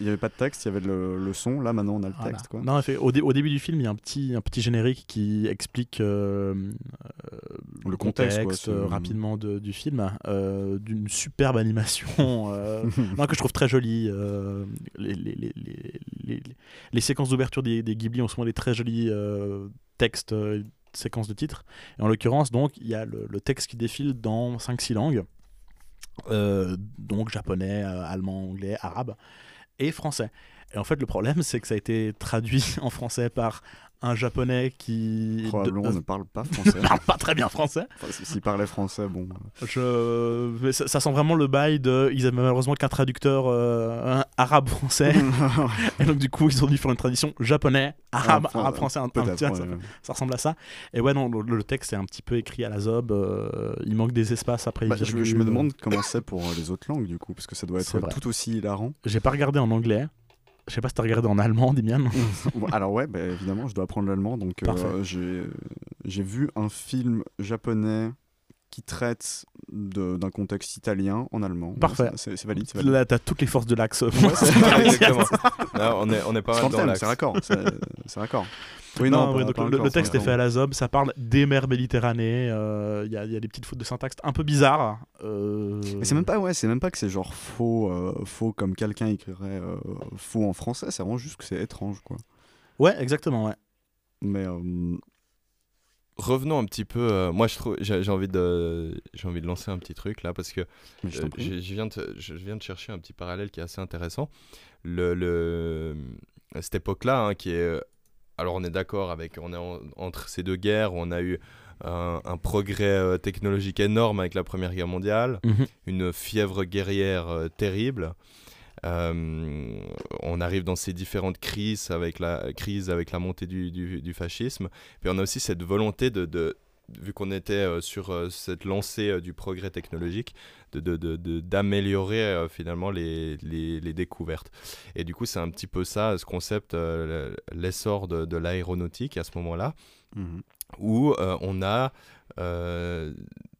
Il y avait pas de texte, il y avait le, le son. Là maintenant on a le Voilà. texte quoi. Non, fait, au, dé- au début du film, il y a un petit, un petit générique qui explique Le contexte, rapidement de- du film, d'une superbe animation <laughs> non, que je trouve très jolie. les, les, les, les, les- les séquences d'ouverture des, des Ghibli ont souvent des très jolis euh, textes, euh, séquences de titres. Et en l'occurrence, donc, il y a le, le texte qui défile dans 5-6 langues. Euh, donc japonais, allemand, anglais, arabe et français. Et en fait, le problème, <laughs> c'est que ça a été traduit <laughs> en français par un japonais qui Probablement de- ne <laughs> parle pas français. parle pas très bien français. Enfin, S'il parlait français, bon. Je... mais ça, ça sent vraiment le bail de. Ils avaient malheureusement qu'un traducteur euh, arabe-français. <laughs> et donc, du coup, ils ont dû faire une tradition japonais, arabe, Enfin, arabe-français. un- ouais, ça, ouais. ça ressemble à ça. Et ouais, non, le, le texte est un petit peu écrit à la zob. euh, il manque des espaces après. Bah, je, je me demande comment c'est pour euh, les autres langues du coup, parce que ça doit être tout aussi hilarant. J'ai pas regardé en anglais. Je sais pas si t'as regardé en allemand, Dimian. <laughs> Alors ouais, bah, évidemment, je dois apprendre l'allemand, donc euh, j'ai vu un film japonais qui traite d'un contexte italien en allemand. Parfait. C'est valide. Là, t'as toutes les forces de l'axe. <laughs> Exactement. Là, on est, on est pas mal dans l'axe. C'est raccord. C'est c'est raccord. Oui, non, non, ouais, pas- donc le, texte est fait à la zob, ça parle des mers Méditerranées, euh, il y, a, il y a des petites fautes de syntaxe un peu bizarres. euh, Mais c'est même pas ouais, c'est même pas que c'est genre faux, euh, faux comme quelqu'un écrirait euh, faux en français. C'est vraiment juste que c'est étrange, quoi. Ouais, exactement, ouais. Mais euh, Revenons un petit peu. euh, moi, je trouve, j'ai envie de, j'ai envie de lancer un petit truc là parce que je Euh, viens de, je viens de chercher un petit parallèle qui est assez intéressant. Le, le, à cette époque-là, hein, qui est. euh, Alors, on est d'accord avec. On est en- entre ces deux guerres, on a eu un, un progrès euh, technologique énorme avec la Première Guerre mondiale, une fièvre guerrière euh, terrible. Euh, on arrive dans ces différentes crises avec la crise avec la montée du, du- du fascisme. Puis on a aussi cette volonté de, de- vu qu'on était euh, sur euh, cette lancée euh, du progrès technologique, de- de- de- de- d'améliorer finalement les, les- les découvertes. Et du coup, c'est un petit peu ça, ce concept, l'essor de, de l'aéronautique à ce moment-là Mhm. où on a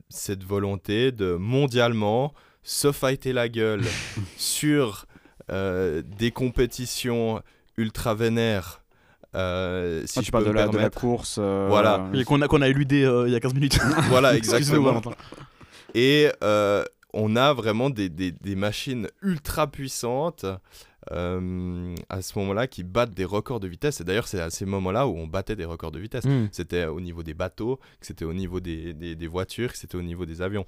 cette volonté de mondialement se fighter la gueule <laughs> sur euh, des compétitions ultra vénères. Euh, si Ah, je tu parles de la, de la permettre. course. euh, Voilà. Qu'on a, qu'on a éludé euh, il y a 15 minutes. <laughs> Voilà, exactement. Et on a vraiment des, des- des machines ultra puissantes euh, à ce moment-là qui battent des records de vitesse. Et d'ailleurs, c'est à ces moments-là où on battait des records de vitesse. Mm. C'était au niveau des bateaux, que c'était au niveau des, des- des voitures, que c'était au niveau des avions.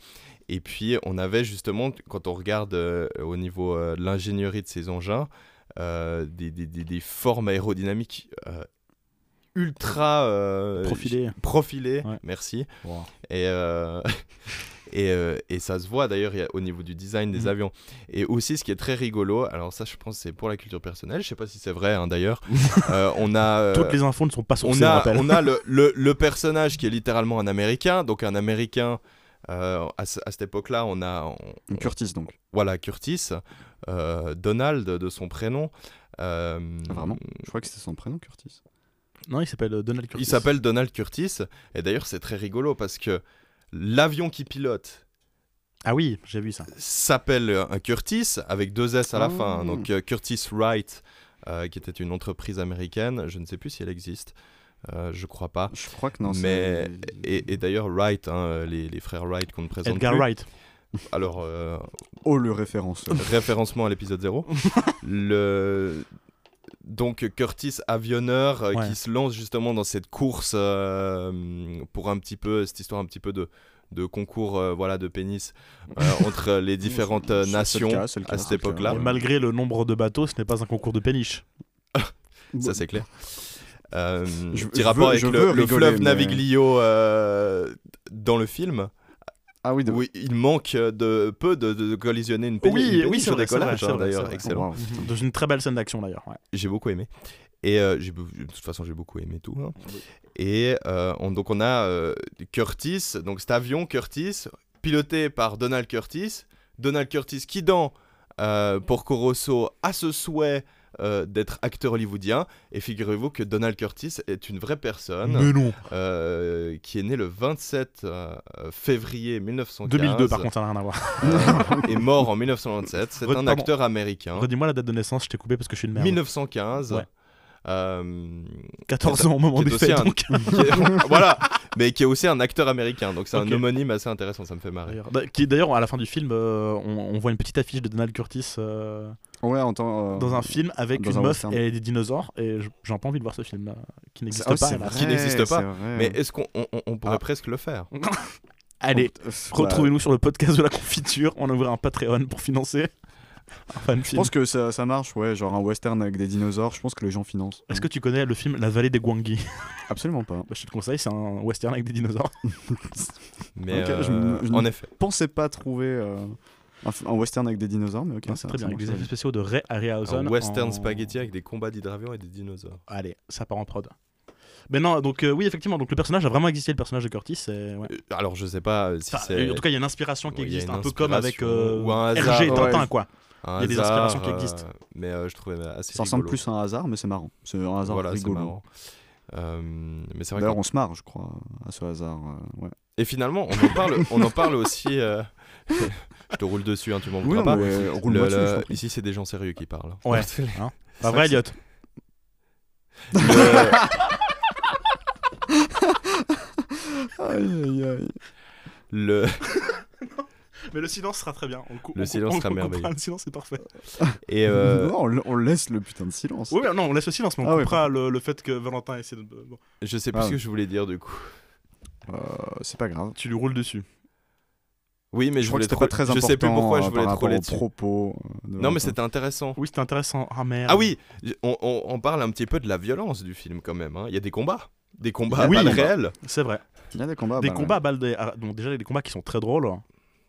Et puis, on avait justement, quand on regarde euh, au niveau euh, de l'ingénierie de ces engins, des, des- des- des formes aérodynamiques euh, ultra euh, Profilé. profilées. Ouais. Merci. Wow. Et, euh, <laughs> et, euh, et ça se voit d'ailleurs au niveau du design des Mhm. avions. Et aussi, ce qui est très rigolo, alors ça, je pense c'est pour la culture personnelle, je sais pas si c'est vrai hein, d'ailleurs. <laughs> Euh, on a. euh, Toutes les infos ne sont pas sourcées, on on a, rappelle. on a le, le- le personnage qui est littéralement un américain, donc un américain. Euh, à, ce- à cette époque-là, on a on- Curtis, donc. voilà Curtis, euh, Donald de son prénom. euh, Ah, vraiment? Je crois que c'était son prénom, Curtis. Non, il s'appelle Donald Curtis. Il s'appelle Donald Curtis, et d'ailleurs c'est très rigolo parce que l'avion qui pilote Ah oui, j'ai vu ça. s'appelle un Curtis avec deux S à la Ah. fin. Donc euh, Curtis Wright, euh, qui était une entreprise américaine. Je ne sais plus si elle existe. Euh, je crois pas. Je crois que non. Mais et, et d'ailleurs Wright, hein, les, les frères Wright qu'on ne présente Edgar plus. Wright. Alors euh, Oh, le référenceur. <laughs> référencement à l'épisode 0. <laughs> le donc Curtis avionneur euh, Ouais. qui se lance justement dans cette course euh, pour un petit peu cette histoire un petit peu de de concours euh, voilà de pénis euh, entre les <laughs> différentes euh, nations cas, à cette époque-là. Malgré le nombre de bateaux, ce n'est pas un concours de péniche. Ça, c'est clair. Euh, Je- petit je rapport veux- avec le, fleuve mais- Naviglio euh, dans le film, Ah oui, de... où il manque de peu de, de collisionner une, péni- Oui, une oui, péniche vrai, décollage, hein, d'ailleurs, excellent. Wow. Dans une très belle scène d'action d'ailleurs. ouais. J'ai beaucoup aimé. Et euh, de toute façon, j'ai beaucoup aimé tout. hein. Oui. Et euh, on- donc on a euh, Curtis, donc cet avion Curtis, piloté par Donald Curtis. Donald Curtis qui dans euh, Porco Rosso a ce souhait euh, d'être acteur hollywoodien. Et figurez-vous que Donald Curtis est une vraie personne. Mais non. euh, qui est né le 27 euh, février 1915 2002 par contre, ça n'a rien à voir. et mort en 1997. C'est un acteur américain. Redis-moi la date de naissance, je t'ai coupé parce que je suis une merde. 1915. Ouais. euh, 14 ans au moment des faits un- <laughs> voilà, mais qui est aussi un acteur américain. Donc c'est un homonyme assez intéressant, ça me fait marrer. D'ailleurs, Bah, qui- D'ailleurs, à la fin du film, euh, on, on voit une petite affiche de Donald Curtis euh, Ouais, en temps, euh, dans un film avec une un meuf western. et des dinosaures. Et j'ai pas envie de voir ce film là, qui n'existe pas. vrai, Qui n'existe pas. Mais est-ce qu'on on- on- on pourrait Ah. presque le faire? Allez, Bah, retrouvez-nous sur le podcast de la confiture. On ouvre un Patreon pour financer <laughs> Je film. pense que ça, ça marche, ouais, genre un western avec des dinosaures, je pense que les gens financent. Est-ce que tu connais le film La vallée des Gwangi <laughs> Absolument pas. Bah, Je te le conseille, c'est un western avec des dinosaures. <laughs> Mais Ok, euh, je en effet. pensais pas trouver euh, un, western avec des dinosaures, mais ok, ça, c'est très bien, avec des effets spéciaux de Ray Harryhausen. Un western en- spaghetti avec des combats d'hydravions et des dinosaures. Allez, ça part en prod. Mais non, donc euh, oui, effectivement, donc le personnage a vraiment existé, le personnage de Curtis. et ouais. Euh, Alors je sais pas si Enfin, c'est en tout cas, il y a une inspiration qui Ouais, existe, un peu comme avec euh, ou un hasard. RG et Tintin, Ouais. quoi. Un il y a des inspirations qui euh, existent. mais euh, je trouvais assez Ça ressemble plus à un hasard, mais c'est marrant. C'est un hasard Voilà, c'est rigolo. marrant. Euh, mais c'est vrai D'ailleurs, on se marre, je crois, à ce hasard. euh, ouais. Et finalement, on en parle, on en parle aussi. euh, <laughs> Je te roule dessus, hein, tu m'en Oui, voudras non, pas. mais, euh, Le- roule-moi dessus, le- je t'en prie. Ici, c'est des gens sérieux qui parlent. Ouais. <laughs> Hein Pas vrai, Elliot Le- <laughs> Aïe, aïe, aïe. le, <laughs> Mais le silence sera très bien. On Le on- silence sera on merveilleux. Le silence, c'est parfait. <laughs> et euh, Non, on, laisse le putain de silence. Oui, mais non, on laisse le silence, mais on Ah ouais, coupera le, le fait que Valentin essaie de. bon, je sais plus Ah, ce que oui. je voulais dire du coup. Euh, c'est pas grave. tu lui roules dessus. Oui, mais je, voulais c'était trop- pas très Je important. sais plus pourquoi euh, je voulais trop dessus. propos. euh, de Non, mais c'était intéressant. Oui, c'était intéressant. Ah merde. Ah oui, on, on- on parle un petit peu de la violence du film quand même. hein. Il y a des combats. Des combats à Oui. balles réelles. C'est vrai. Il y a des combats. des combats à balles. Ah, donc déjà, il y a des combats qui sont très drôles.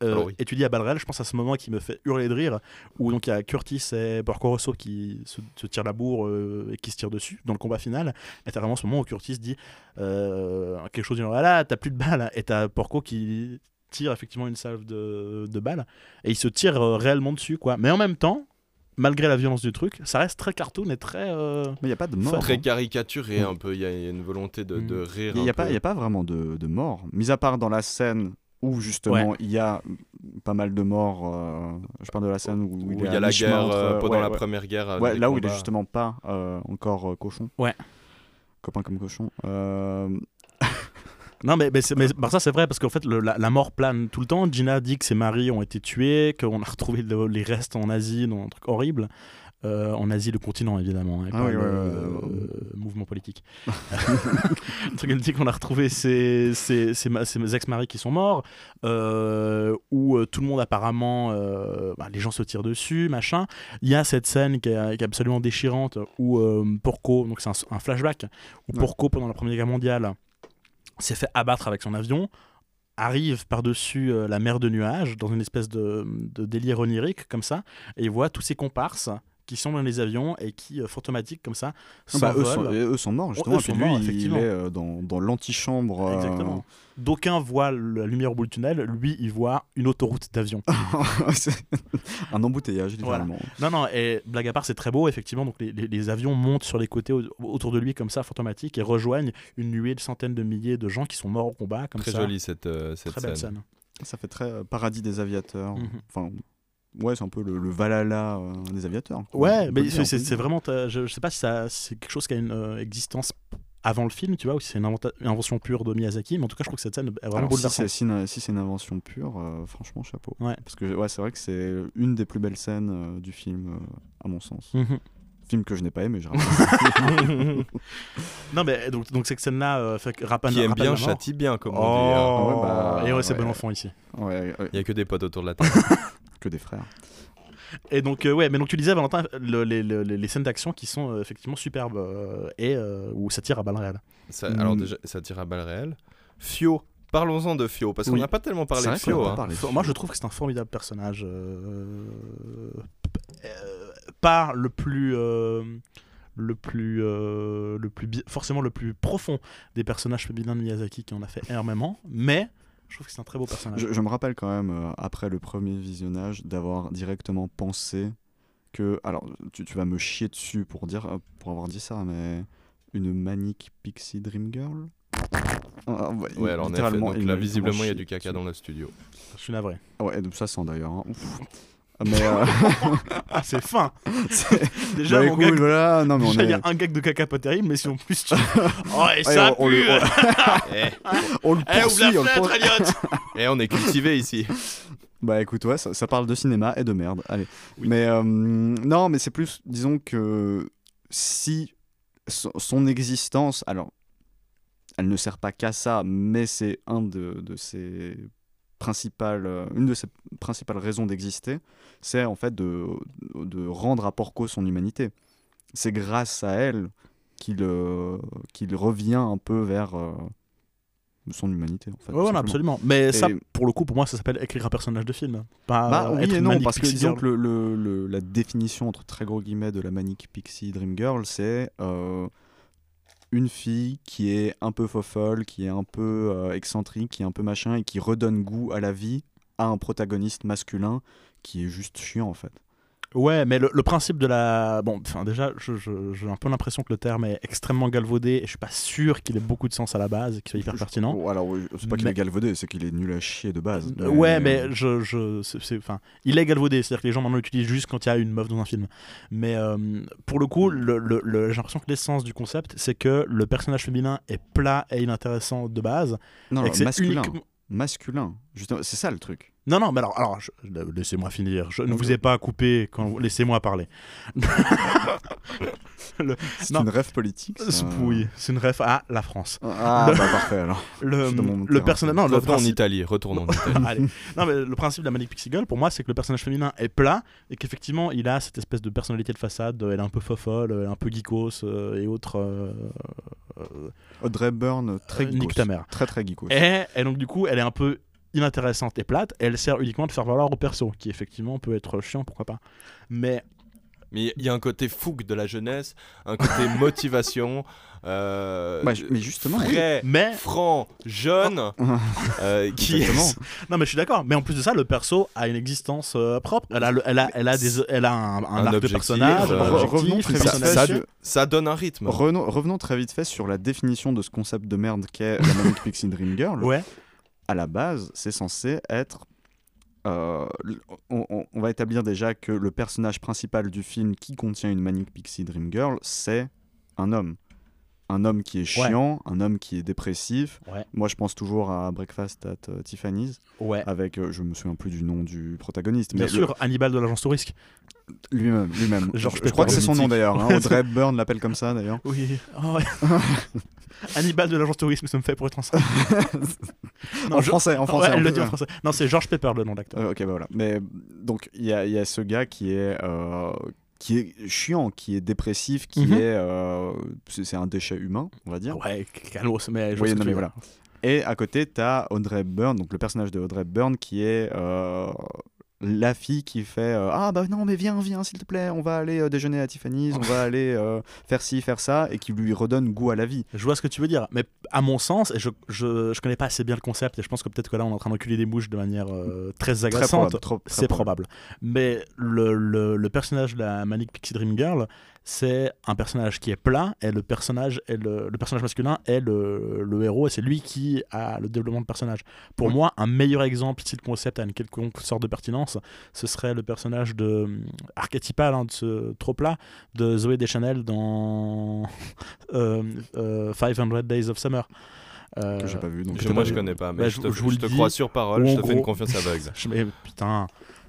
Euh, Alors oui. Et tu dis à réelles, je pense à ce moment qui me fait hurler de rire, où donc il y a Curtis et Porco Rosso qui se, se tirent la bourre euh, et qui se tirent dessus dans le combat final. Et t'as vraiment ce moment où Curtis dit euh, quelque chose du genre Ah là, t'as plus de balles. Et t'as Porco qui tire effectivement une salve de, de balles. Et il se tire euh, réellement dessus, quoi. Mais en même temps, malgré la violence du truc, ça reste très cartoon et très. euh, Mais il n'y a pas de mort. Très hein. caricaturé un peu. Il y a une volonté de, de Mm. rire. Il n'y a pas vraiment de, de mort. Mis à part dans la scène où justement il y a pas mal de morts. euh, je parle de la scène où, Où il il y a la guerre entre- euh, pendant ouais, la ouais. première guerre. euh, là où il est justement pas euh, encore euh, cochon. Ouais. Copain comme cochon. Euh, <laughs> Non, mais, mais, c'est- mais par ça, c'est vrai, parce qu'en fait, le- la, la mort plane tout le temps. Gina dit que ses maris ont été tués, qu'on a <laughs> retrouvé le- les restes en Asie, dans un truc horrible. Euh, en Asie, le continent, évidemment, et Ah pas oui, le ouais, ouais, euh, ouais. mouvement politique. <laughs> le truc, dit qu'on a retrouvé ses, ses, ses ma- ses ex-maris qui sont morts, euh, où euh, tout le monde, apparemment, euh, bah, les gens se tirent dessus, machin. Il y a cette scène qui est, qui est absolument déchirante, où euh, Porco, donc c'est un, un flashback, où. Porco, pendant la Première Guerre mondiale, s'est fait abattre avec son avion, arrive par-dessus euh, la mer de nuages, dans une espèce de, de délire onirique, comme ça, et il voit tous ses comparses qui sont dans les avions et qui, euh, fantomatiques, comme ça, bah, eux, sont, eux sont morts justement. eux et puis lui, morts, il- est euh, dans, dans l'antichambre. euh, Exactement. D'aucuns voient la lumière au bout du tunnel, lui, il voit une autoroute d'avion. <laughs> un embouteillage, Voilà. littéralement. non, non, et blague à part, c'est très beau, effectivement. Donc les, les- les avions montent sur les côtés au- autour de lui, comme ça, fantomatiques, et rejoignent une nuée de centaines de milliers de gens qui sont morts au combat, comme Très jolie cette, euh, cette Très scène. belle scène. Ça fait très euh, paradis des aviateurs. Mhm. Enfin, ouais, c'est un peu le, le Valhalla euh, des aviateurs. quoi. Ouais, mais c'est- dire. vraiment. Je, je sais pas si ça- c'est quelque chose qui a une euh, existence avant le film, tu vois, ou si c'est une, inventa- une invention pure de Miyazaki, mais en tout cas, je trouve que cette scène est vraiment Alors, si c'est si c'est une invention pure, euh, franchement, chapeau. Ouais. Parce que ouais, c'est vrai que c'est une des plus belles scènes euh, du film, euh, à mon sens. Mhm. Film que je n'ai pas aimé, <laughs> rappelle. non, mais donc, donc cette scène-là euh, fait rappelle. Qui aime bien châtie bien, comme on Oh, dit. hein. Ouais, bah, et ouais, c'est ouais. bon enfant ici. ouais, ouais, Il y a que des potes autour de la <laughs> table. Que des frères. Et donc, euh, ouais, mais donc tu disais, Valentin, le- les, le- les- les scènes d'action qui sont euh, effectivement superbes euh, et euh, où ça tire à balles réelles. Ça- Mm. Alors déjà, ça tire à balles réelles. Fio, parlons-en de Fio, parce qu'on Oui. n'a pas tellement parlé de qu'on Fio. hein. parlé. Enfin, Moi, je trouve que c'est un formidable personnage. euh, euh, pas le plus. euh, le plus, euh, le plus forcément le plus profond des personnages féminins de Miyazaki qui en a fait énormément, mais je trouve que c'est un très beau personnage. Je, je me rappelle quand même, euh, après le premier visionnage, d'avoir directement pensé que. Alors, tu, tu vas me chier dessus pour, dire, euh, pour avoir dit ça, mais. Une manique Pixie Dream Girl Ah, ouais, Ouais, alors en effet, littéralement, donc là, visiblement, il y a du caca dessus. dans le studio. Je suis navré. Ah Ouais, donc ça sent d'ailleurs. hein. Mais. euh, <laughs> Ah, c'est fin <laughs> c'est- <laughs> Déjà, bah, mon écoute, gag, voilà, non, mais on y est. a un gag de caca pas terrible, mais si en plus tu. Oh, et Ouais, ça on- on le- pue on le Eh, ouvre poursuit, la on le fenêtre, poursuit. Elliot Et on est cultivé ici. Bah écoute, ouais, ça, ça parle de cinéma et de merde. Allez. Mais euh, non, mais c'est plus, disons que si son, son existence, alors, elle ne sert pas qu'à ça, mais c'est un de, de ses principales, euh, une de ses principales raisons d'exister, c'est en fait de, de rendre à Porco son humanité. C'est grâce à elle qu'il euh, qu'il revient un peu vers euh, son humanité. En fait, Ouais, absolument. Mais ça, pour le coup, pour moi, ça s'appelle écrire un personnage de film. Pas Bah oui être et non, parce que disons que le, le- le- la définition entre très gros guillemets de la manique Pixie Dream Girl, c'est euh, une fille qui est un peu fofolle, qui est un peu euh, excentrique, qui est un peu machin et qui redonne goût à la vie à un protagoniste masculin qui est juste chiant en fait. Ouais, mais le, le principe de la. Bon, enfin, déjà, je- je- j'ai un peu l'impression que le terme est extrêmement galvaudé et je suis pas sûr qu'il ait beaucoup de sens à la base et qu'il soit hyper pertinent. Oh, alors, oui, c'est pas qu'il Mais- est galvaudé, c'est qu'il est nul à chier de base. Euh, Ouais, mais je, je, enfin, il est galvaudé, c'est-à-dire que les gens maintenant l'utilisent juste quand il y a une meuf dans un film. Mais euh, pour le coup, le, le- le- j'ai l'impression que l'essence du concept, c'est que le personnage féminin est plat et inintéressant de base. Non, et non, que c'est masculin. uniquement- Masculin. Justement, c'est ça le truc. Non, non, mais alors, alors je- laissez-moi finir. Je ne vous ai pas coupé quand laissez-moi parler. <laughs> C'est Non. une rêve politique. ça. Oui, c'est une ref à la France. Ah, Le- bah parfait alors. <laughs> Le, le personnage, non, le Revenons en principe- Italie, retournons en Italie. <laughs> Allez. Non, mais le principe de la Manic Pixie Girl, pour moi, c'est que le personnage féminin est plat et qu'effectivement, il a cette espèce de personnalité de façade. Elle est un peu fofolle, un peu geekos euh, et autres. euh, euh, Audrey Hepburn, très euh, geekos. ta mère. Très très geekos. Et, et donc, du coup, elle est un peu inintéressante et plate. Et elle sert uniquement de faire valoir au perso, qui effectivement peut être chiant, pourquoi pas. Mais Mais il y a un côté fougue de la jeunesse, un côté <laughs> motivation, euh, Bah, mais justement, oui. frais, Mais- franc, jeune, euh, qui Exactement. Non, mais je suis d'accord. Mais en plus de ça, le perso a une existence euh, propre. Elle a, le- elle a, elle a, des, elle a un, un Un arc de personnage, euh, revenons très ça, vite ça, sur- ça donne un rythme. Revenons, revenons très vite fait sur la définition de ce concept de merde qu'est la Manic Pixie Dream Girl. Ouais. À la base, c'est censé être. euh, on, va établir déjà que le personnage principal du film qui contient une Manic Pixie Dream Girl, c'est un homme. Un homme qui est chiant, un homme qui est dépressif. Ouais. Moi, je pense toujours à Breakfast at euh, Tiffany's, Ouais. avec, euh, je me souviens plus du nom du protagoniste, Bien mais sûr, Hannibal de l'agence Tourisque. le- lui-même, lui-même. Je, je crois que c'est son nom d'ailleurs. hein. <laughs> Audrey Hepburn l'appelle comme ça d'ailleurs. Oui. Oh, ouais. <laughs> Hannibal de l'agence tourisme, ça me fait pour être ensemble. en <laughs> français, en français. Ouais, elle en le dit en français. Non, c'est George Pepper le nom d'acteur. Euh, ok, bah voilà. Mais donc, il y a, il y a ce gars qui est, euh, qui est chiant, qui est dépressif, qui Mhm. est. euh, c'est un déchet humain, on va dire. Ouais, calmos, mais je Oui, non, mais voilà. Et à côté, tu as Audrey Hepburn, donc le personnage de Audrey Hepburn, qui est euh, la fille qui fait euh, Ah bah non, mais viens, viens, s'il te plaît, on va aller euh, déjeuner à Tiffany's, on va <laughs> aller euh, faire ci, faire ça, et qui lui redonne goût à la vie. Je vois ce que tu veux dire, mais à mon sens, et je, je, je connais pas assez bien le concept, et je pense que peut-être que là on est en train d'enculer des mouches de manière très probable, très C'est probable. Mais le, le, le personnage de la Manic Pixie Dream Girl, c'est un personnage qui est plat, et le personnage, est le, le personnage masculin est le, le héros, et c'est lui qui a le développement de personnage. Pour Oui. moi, un meilleur exemple, si le concept a une quelconque sorte de pertinence, ce serait le personnage de archétypal hein, de ce trop plat de Zoé Deschanel dans <laughs> euh, euh, 500 Days of Summer. Euh, Que j'ai pas vu. Donc moi, je connais pas, mais Bah, je te, je vous je le te dis. crois sur parole, je te fais une confiance <laughs> aveugle. Mais putain,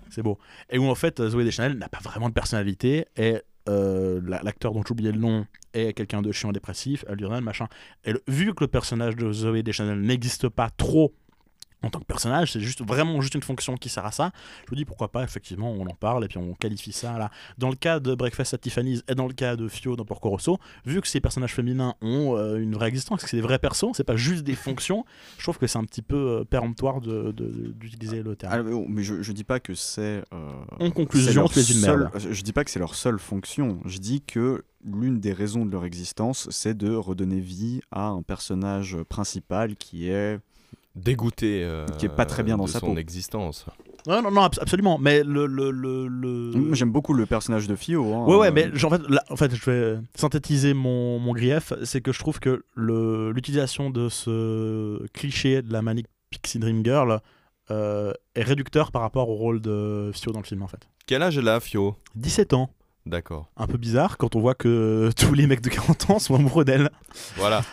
c'est beau. Et où en fait, Zoé Deschanel n'a pas vraiment de personnalité et euh, la- l'acteur dont j'ai oublié le nom est quelqu'un de chiant dépressif, elle lui donne machin. Et vu que le personnage de Zoé Deschanel n'existe pas trop en tant que personnage, c'est juste vraiment juste une fonction qui sert à ça. Je me dis pourquoi pas, effectivement, on en parle et puis on qualifie ça là. Dans le cas de Breakfast at Tiffany's et dans le cas de Fio dans Porco Rosso, vu que ces personnages féminins ont euh, une vraie existence, que c'est des vrais persos, c'est pas juste des fonctions, je trouve que c'est un petit peu euh, péremptoire de- de- d'utiliser le terme. Ah, mais je, je dis pas que c'est. euh, En conclusion, c'est tu es une seule- merde. Je dis pas que c'est leur seule fonction. Je dis que l'une des raisons de leur existence, c'est de redonner vie à un personnage principal qui est. Dégoûté euh, Qui est pas très bien dans de sa son peau. existence. Non, non, non, abs- absolument. Mais le. le, le, J'aime beaucoup le personnage de Fio. hein. Ouais, ouais, Euh, mais en, fait, là, en fait, je vais synthétiser mon, mon grief. C'est que je trouve que le- l'utilisation de ce cliché de la Manic Pixie Dream Girl euh, est réducteur par rapport au rôle de Fio dans le film, en fait. Quel âge elle a, Fio? 17 ans. D'accord. Un peu bizarre quand on voit que <laughs> tous les mecs de 40 ans sont amoureux d'elle. Voilà. <laughs>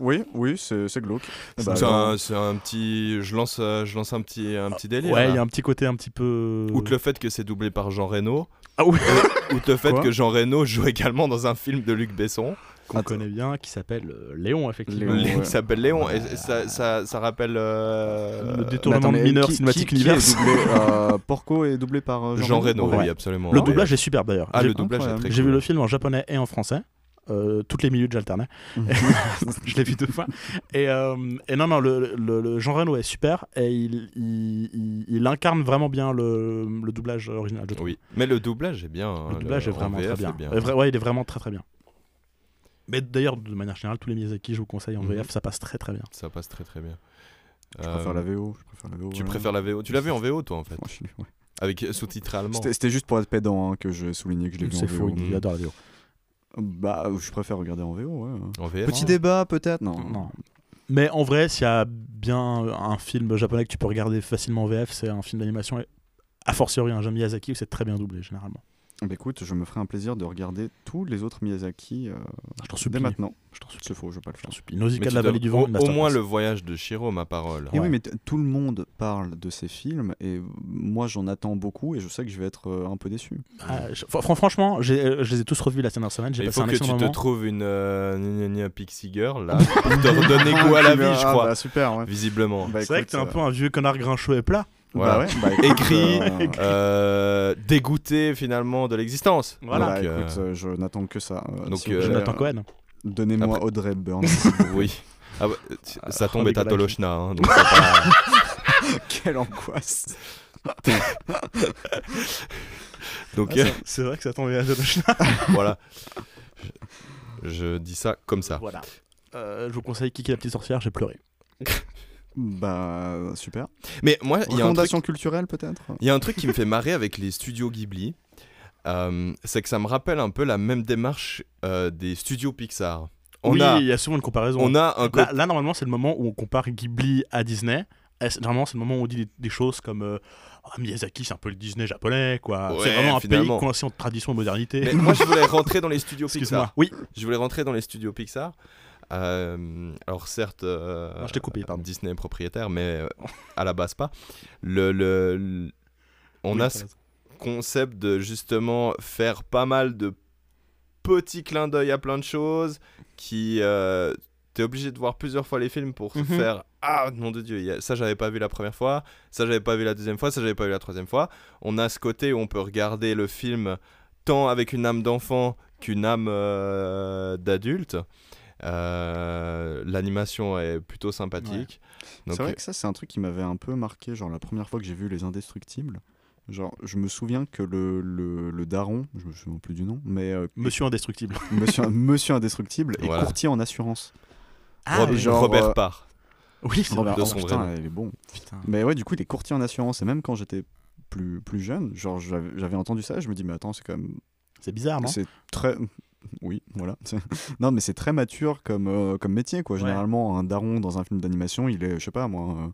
Oui, oui, c'est glauque. Bah, c'est alors, un, c'est un petit. Je lance, je lance un petit, un petit délire. ouais, il y a un petit côté un petit peu. Outre le fait que c'est doublé par Jean Reno, Ah oui, <laughs> outre le fait Quoi que Jean Reno joue également dans un film de Luc Besson, qu'on Attends. connaît bien, qui s'appelle euh, Léon, effectivement. Léon, ouais. qui s'appelle Léon, et ça, ça, ça rappelle euh, Le détournement attends, de mineur qui- cinématique qui- qui est universe. doublé, euh, <laughs> Porco est doublé par euh, Jean Reno, Ouais. oui, absolument. Le doublage est superbe d'ailleurs. Ah, J'ai- le doublage est incroyable. très J'ai cool. vu le film en japonais et en français. Euh, toutes les minutes, j'alternais. <laughs> je l'ai vu deux fois. Et, euh, et non, non, le, le, le Jean Reno est super et il, il, il- il incarne vraiment bien le, le doublage original. Je. Oui, mais le doublage est bien. hein, Le doublage est en vraiment VF très bien. est Euh, ouais, il est vraiment très très bien. Mais d'ailleurs, de manière générale, tous les Miyazaki, je vous conseille en Mhm. VF, ça passe très très bien. Ça passe très très bien. Je Euh, préfère la VO. Je préfère la VO Tu voilà. préfères la VO Tu l'as vu en VO toi en fait? Moi, je suis- ouais. Avec sous-titres allemands. C'était juste pour être pédant hein, que je soulignais que je l'ai vu en C'est VO. faux, il adore la VO. Bah, je préfère regarder en VO, ouais. En VF. Petit débat, peut-être Non. Non. Mais en vrai, s'il y a bien un film japonais que tu peux regarder facilement en VF, c'est un film d'animation. et A fortiori, un jeu Miyazaki où c'est très bien doublé généralement. Bah écoute, je me ferai un plaisir de regarder tous les autres Miyazaki euh, Je t'en dès maintenant. Je t'en supplie. C'est faux, je vais pas le Je faire. supplie. Nausicaa Mais de la vallée du vent. au, une au moins le voyage de Shiro, ma parole. Et Ouais. oui, mais t- tout le monde parle de ces films et moi j'en attends beaucoup et je sais que je vais être euh, un peu déçu. Ah, je- fr- franchement, j'ai- euh, je les ai tous revus la dernière semaine. J'ai Il passé faut un que tu te trouves une euh, gna gna gna Pixie Girl là <laughs> pour te redonner <laughs> goût à la vie, je Ah, crois. bah, super, ouais. Visiblement. Bah, C'est vrai que t'es un euh, peu un vieux connard grincheux et plat. Voilà. Bah ouais, bah, écoute, Écrit, euh, <laughs> euh, dégoûté finalement de l'existence. Voilà. bah, Donc, euh, écoute, euh, je n'attends que ça. Donc, euh, Jonathan Cohen. Donnez-moi Après- Audrey Burns. <laughs> oui. Ah bah, ça tombe Oh, est à. Tolochna, hein, donc c'est pas- <laughs> Quelle angoisse. Donc Ah, euh, c'est- vrai que ça tombait à Jonathan. voilà. Je, je dis ça comme ça. Voilà. Euh, je vous conseille Kiki la petite sorcière, j'ai pleuré. Bah super. Mais moi, il y a un truc culturelle peut-être? Il y a un truc qui me fait marrer avec les studios Ghibli, euh, c'est que ça me rappelle un peu la même démarche euh, des studios Pixar. On, oui, a, il y a souvent une comparaison. on a un Là, normalement, c'est le moment où on compare Ghibli à Disney. Normalement, c'est le moment où on dit des, des choses comme euh, Ah, Miyazaki, c'est un peu le Disney japonais, quoi. Ouais, c'est vraiment un finalement. pays coincé entre tradition et modernité. Mais moi, je voulais rentrer dans les studios. <laughs> Pixar. Oui, Je voulais rentrer dans les studios Pixar. Euh, alors certes, euh, Non, je t'ai coupé, pardon. Disney est propriétaire, mais euh, à la base pas. Le, le- le- on Oui, a ce concept de justement faire pas mal de petits clins d'œil à plein de choses qui euh, t'es obligé de voir plusieurs fois les films pour Mhm. faire ah nom de dieu ça j'avais pas vu la première fois ça j'avais pas vu la deuxième fois ça j'avais pas vu la troisième fois on a ce côté où on peut regarder le film tant avec une âme d'enfant qu'une âme euh, d'adulte Euh, l'animation est plutôt sympathique C'est vrai que ça, c'est un truc qui m'avait un peu marqué, genre la première fois que j'ai vu Les Indestructibles. Genre, je me souviens que le, le, le daron, je me souviens plus du nom, mais euh, Monsieur Indestructible. <laughs> Monsieur, Monsieur Indestructible est Voilà. courtier en assurance. Rob- oui. genre, Robert euh, Parr Oui, c'est Robert de vrai. son putain, vrai nom. il est bon. Putain. Mais ouais, du coup, il est courtier en assurance. Et même quand j'étais plus, plus jeune, genre j'avais j'avais entendu ça, je me dis, mais attends, c'est quand même. C'est bizarre, non? C'est très. Oui, voilà. <laughs> non, mais c'est très mature comme, euh, comme métier, quoi. Ouais. Généralement, un daron dans un film d'animation, il est, je sais pas moi. euh,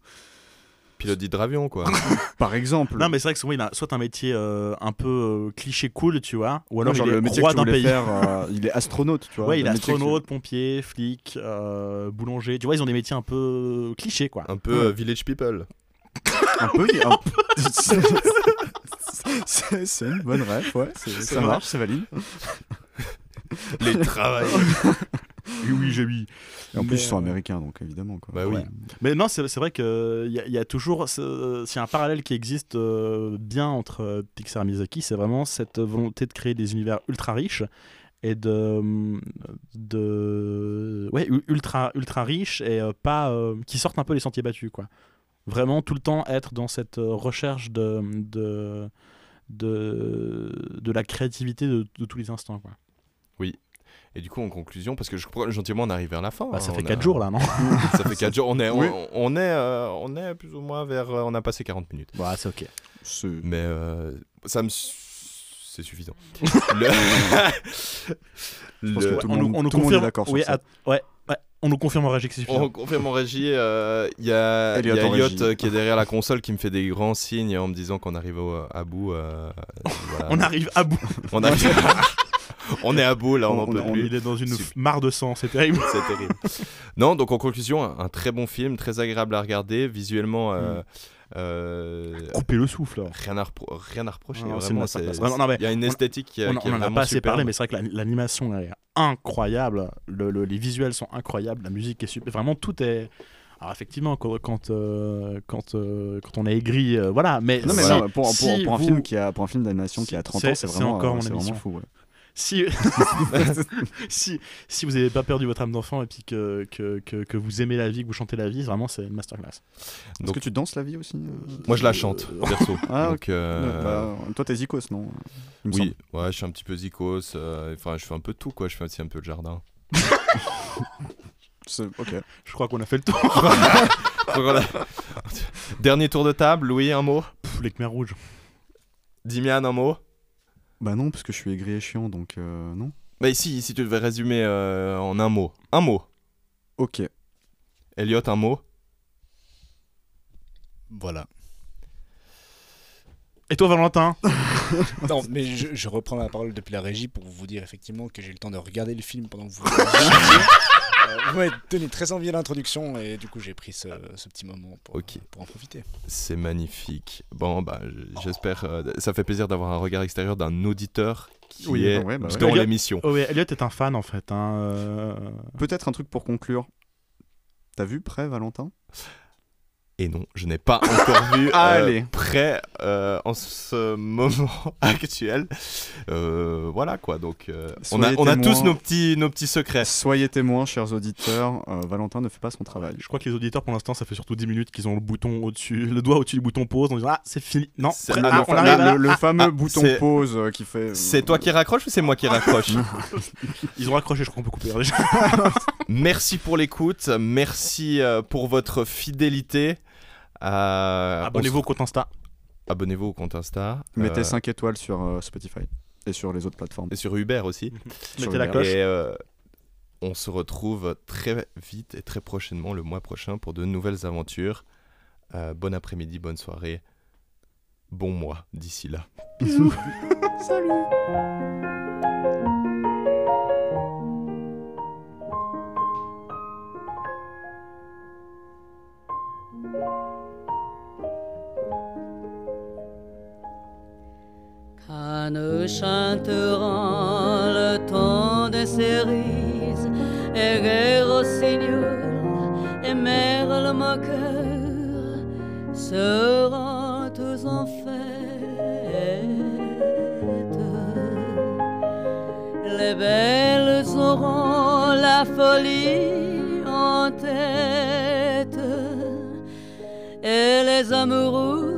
pilote d'hydravion quoi <laughs> par exemple. Non, mais c'est vrai que souvent, il a soit un métier euh, un peu euh, cliché cool, tu vois, ou alors genre il est le métier roi d'un pays. faire, euh, <laughs> il est astronaute, tu vois. Ouais, il est que astronaute, pompier, flic, euh, boulanger. Tu vois, ils ont des métiers un peu clichés, quoi. un peu euh, Village People Un peu, un- c'est c'est une bonne ref, ouais. Ça marche, c'est valide. <laughs> les travailleurs Oui, <laughs> oui, j'ai oui. Et en plus, Mais, ils sont euh, américains, donc évidemment. Quoi. Bah oui. Ouais. Mais non, c'est c'est vrai qu'il y, a- il y a toujours. ce- S'il y a un parallèle qui existe euh, bien entre euh, Pixar et Miyazaki, c'est vraiment cette volonté de créer des univers ultra riches et de. de ouais, ultra, ultra riches et euh, pas. euh, qui sortent un peu les sentiers battus, quoi. Vraiment tout le temps être dans cette recherche de. de de, de la créativité de, de tous les instants. Quoi. Et du coup, en conclusion, parce que je crois gentiment on arrive vers la fin. Bah, ça hein, fait on 4 a- jours là, non <laughs> Ça fait 4 jours. On est, Oui. on, on est, euh, on est plus ou moins vers. euh, on a passé 40 minutes. Ouais, c'est ok. Mais euh, ça me. C'est suffisant. <laughs> Le- Je pense que Le- tout le on, nous- monde- on nous tout le monde est confirme. d'accord sur oui, ça. att- ouais, ouais, on nous confirme en régie que c'est suffisant. On confirme en régie, euh, il y a, y Elliot a qui est derrière la console qui me fait des grands signes en me disant qu'on arrive au- à bout. euh, <laughs> voilà. On arrive à bout. On arrive- <laughs> on est à bout là, on On- n'en peut on- plus. Il est dans une Super. f- mare de sang, c'est terrible. C'est terrible. <laughs> non, donc en conclusion, un, un très bon film, très agréable à regarder, visuellement. euh, euh, Couper le souffle. là. Rien à, repro- rien à reprocher. Non, c'est vraiment, il y a une esthétique qui, On, qui on est en a pas assez superbe. parlé, mais c'est vrai que la- l'animation est incroyable. Le- le- les visuels sont incroyables. La musique est super. Vraiment, tout est. Alors effectivement, quand quand euh, quand, euh, quand on est aigri, euh, voilà. Mais Non, mais si- non, pour, pour- si pour un vous- film qui a, pour un film d'animation qui a 30 ans, C'est- vraiment, encore euh, mon c'est vraiment émission. fou. ouais. Si <laughs> si si vous n'avez pas perdu votre âme d'enfant et puis que, que, que, que vous aimez la vie, que vous chantez la vie, vraiment c'est une masterclass. Est-ce Donc- que tu danses la vie aussi euh Moi, je la chante, perso. <laughs> Ah, donc, euh, Bah, Toi, t'es Zikos, non oui, ouais, je suis un petit peu zikos. euh, Enfin, je fais un peu de tout, quoi. Je fais aussi un peu de jardin. <laughs> Ok. Je crois qu'on a fait le tour. Dernier tour de table, Louis, un mot? Pff, les Khmers rouges. Dimian, un mot? Bah non, parce que je suis aigri et chiant, donc euh, non. Bah ici, si tu devais résumer euh, en un mot. Un mot. Ok. Elliot, un mot. Voilà. Et toi, Valentin <laughs> Non, mais je, je reprends la parole depuis la régie pour vous dire effectivement que j'ai eu le temps de regarder le film pendant que vous. <laughs> Euh, vous m'avez donné très envie à l'introduction et du coup j'ai pris ce, ce petit moment pour, Ok. pour en profiter. C'est magnifique. Bon, bah, j'espère. euh, ça fait plaisir d'avoir un regard extérieur d'un auditeur qui Oui, est bah ouais, bah ouais. dans l'émission. Oh, ouais, Elliot est un fan en fait. Hein, euh, Peut-être un truc pour conclure. T'as vu prêt, Valentin? Et non, je n'ai pas encore vu <laughs> euh, Allez. prêt euh, en ce moment <laughs> actuel. Euh, voilà quoi, donc euh, on, a, on tous nos petits, nos petits secrets. Soyez témoins, chers auditeurs. euh, Valentin ne fait pas son travail. Je crois que les auditeurs pour l'instant ça fait surtout 10 minutes qu'ils ont le bouton au-dessus, le doigt au-dessus du bouton pause en disant ah c'est fini. Non, C'est- prêt- ah, ah, on le, le fameux Ah, bouton pause euh, qui fait. C'est toi qui raccroche ou c'est moi qui raccroche <laughs> Ils ont raccroché, je crois qu'on peut couper. hein, déjà. Merci pour l'écoute, merci pour votre fidélité. Euh, Abonnez-vous on au compte Insta. Abonnez-vous au compte Insta. Mettez euh, 5 étoiles sur euh, Spotify et sur les autres plateformes. et sur Uber aussi. <laughs> Sur Mettez la cloche. Et euh, on se retrouve très vite et très prochainement le mois prochain pour de nouvelles aventures. Euh, bon après-midi, bonne soirée, bon mois d'ici là. <laughs> Nous chanterons le temps des cerises et guerre rossignol et merle le moqueur seront tous en fête. Les belles auront la folie en tête et les amoureux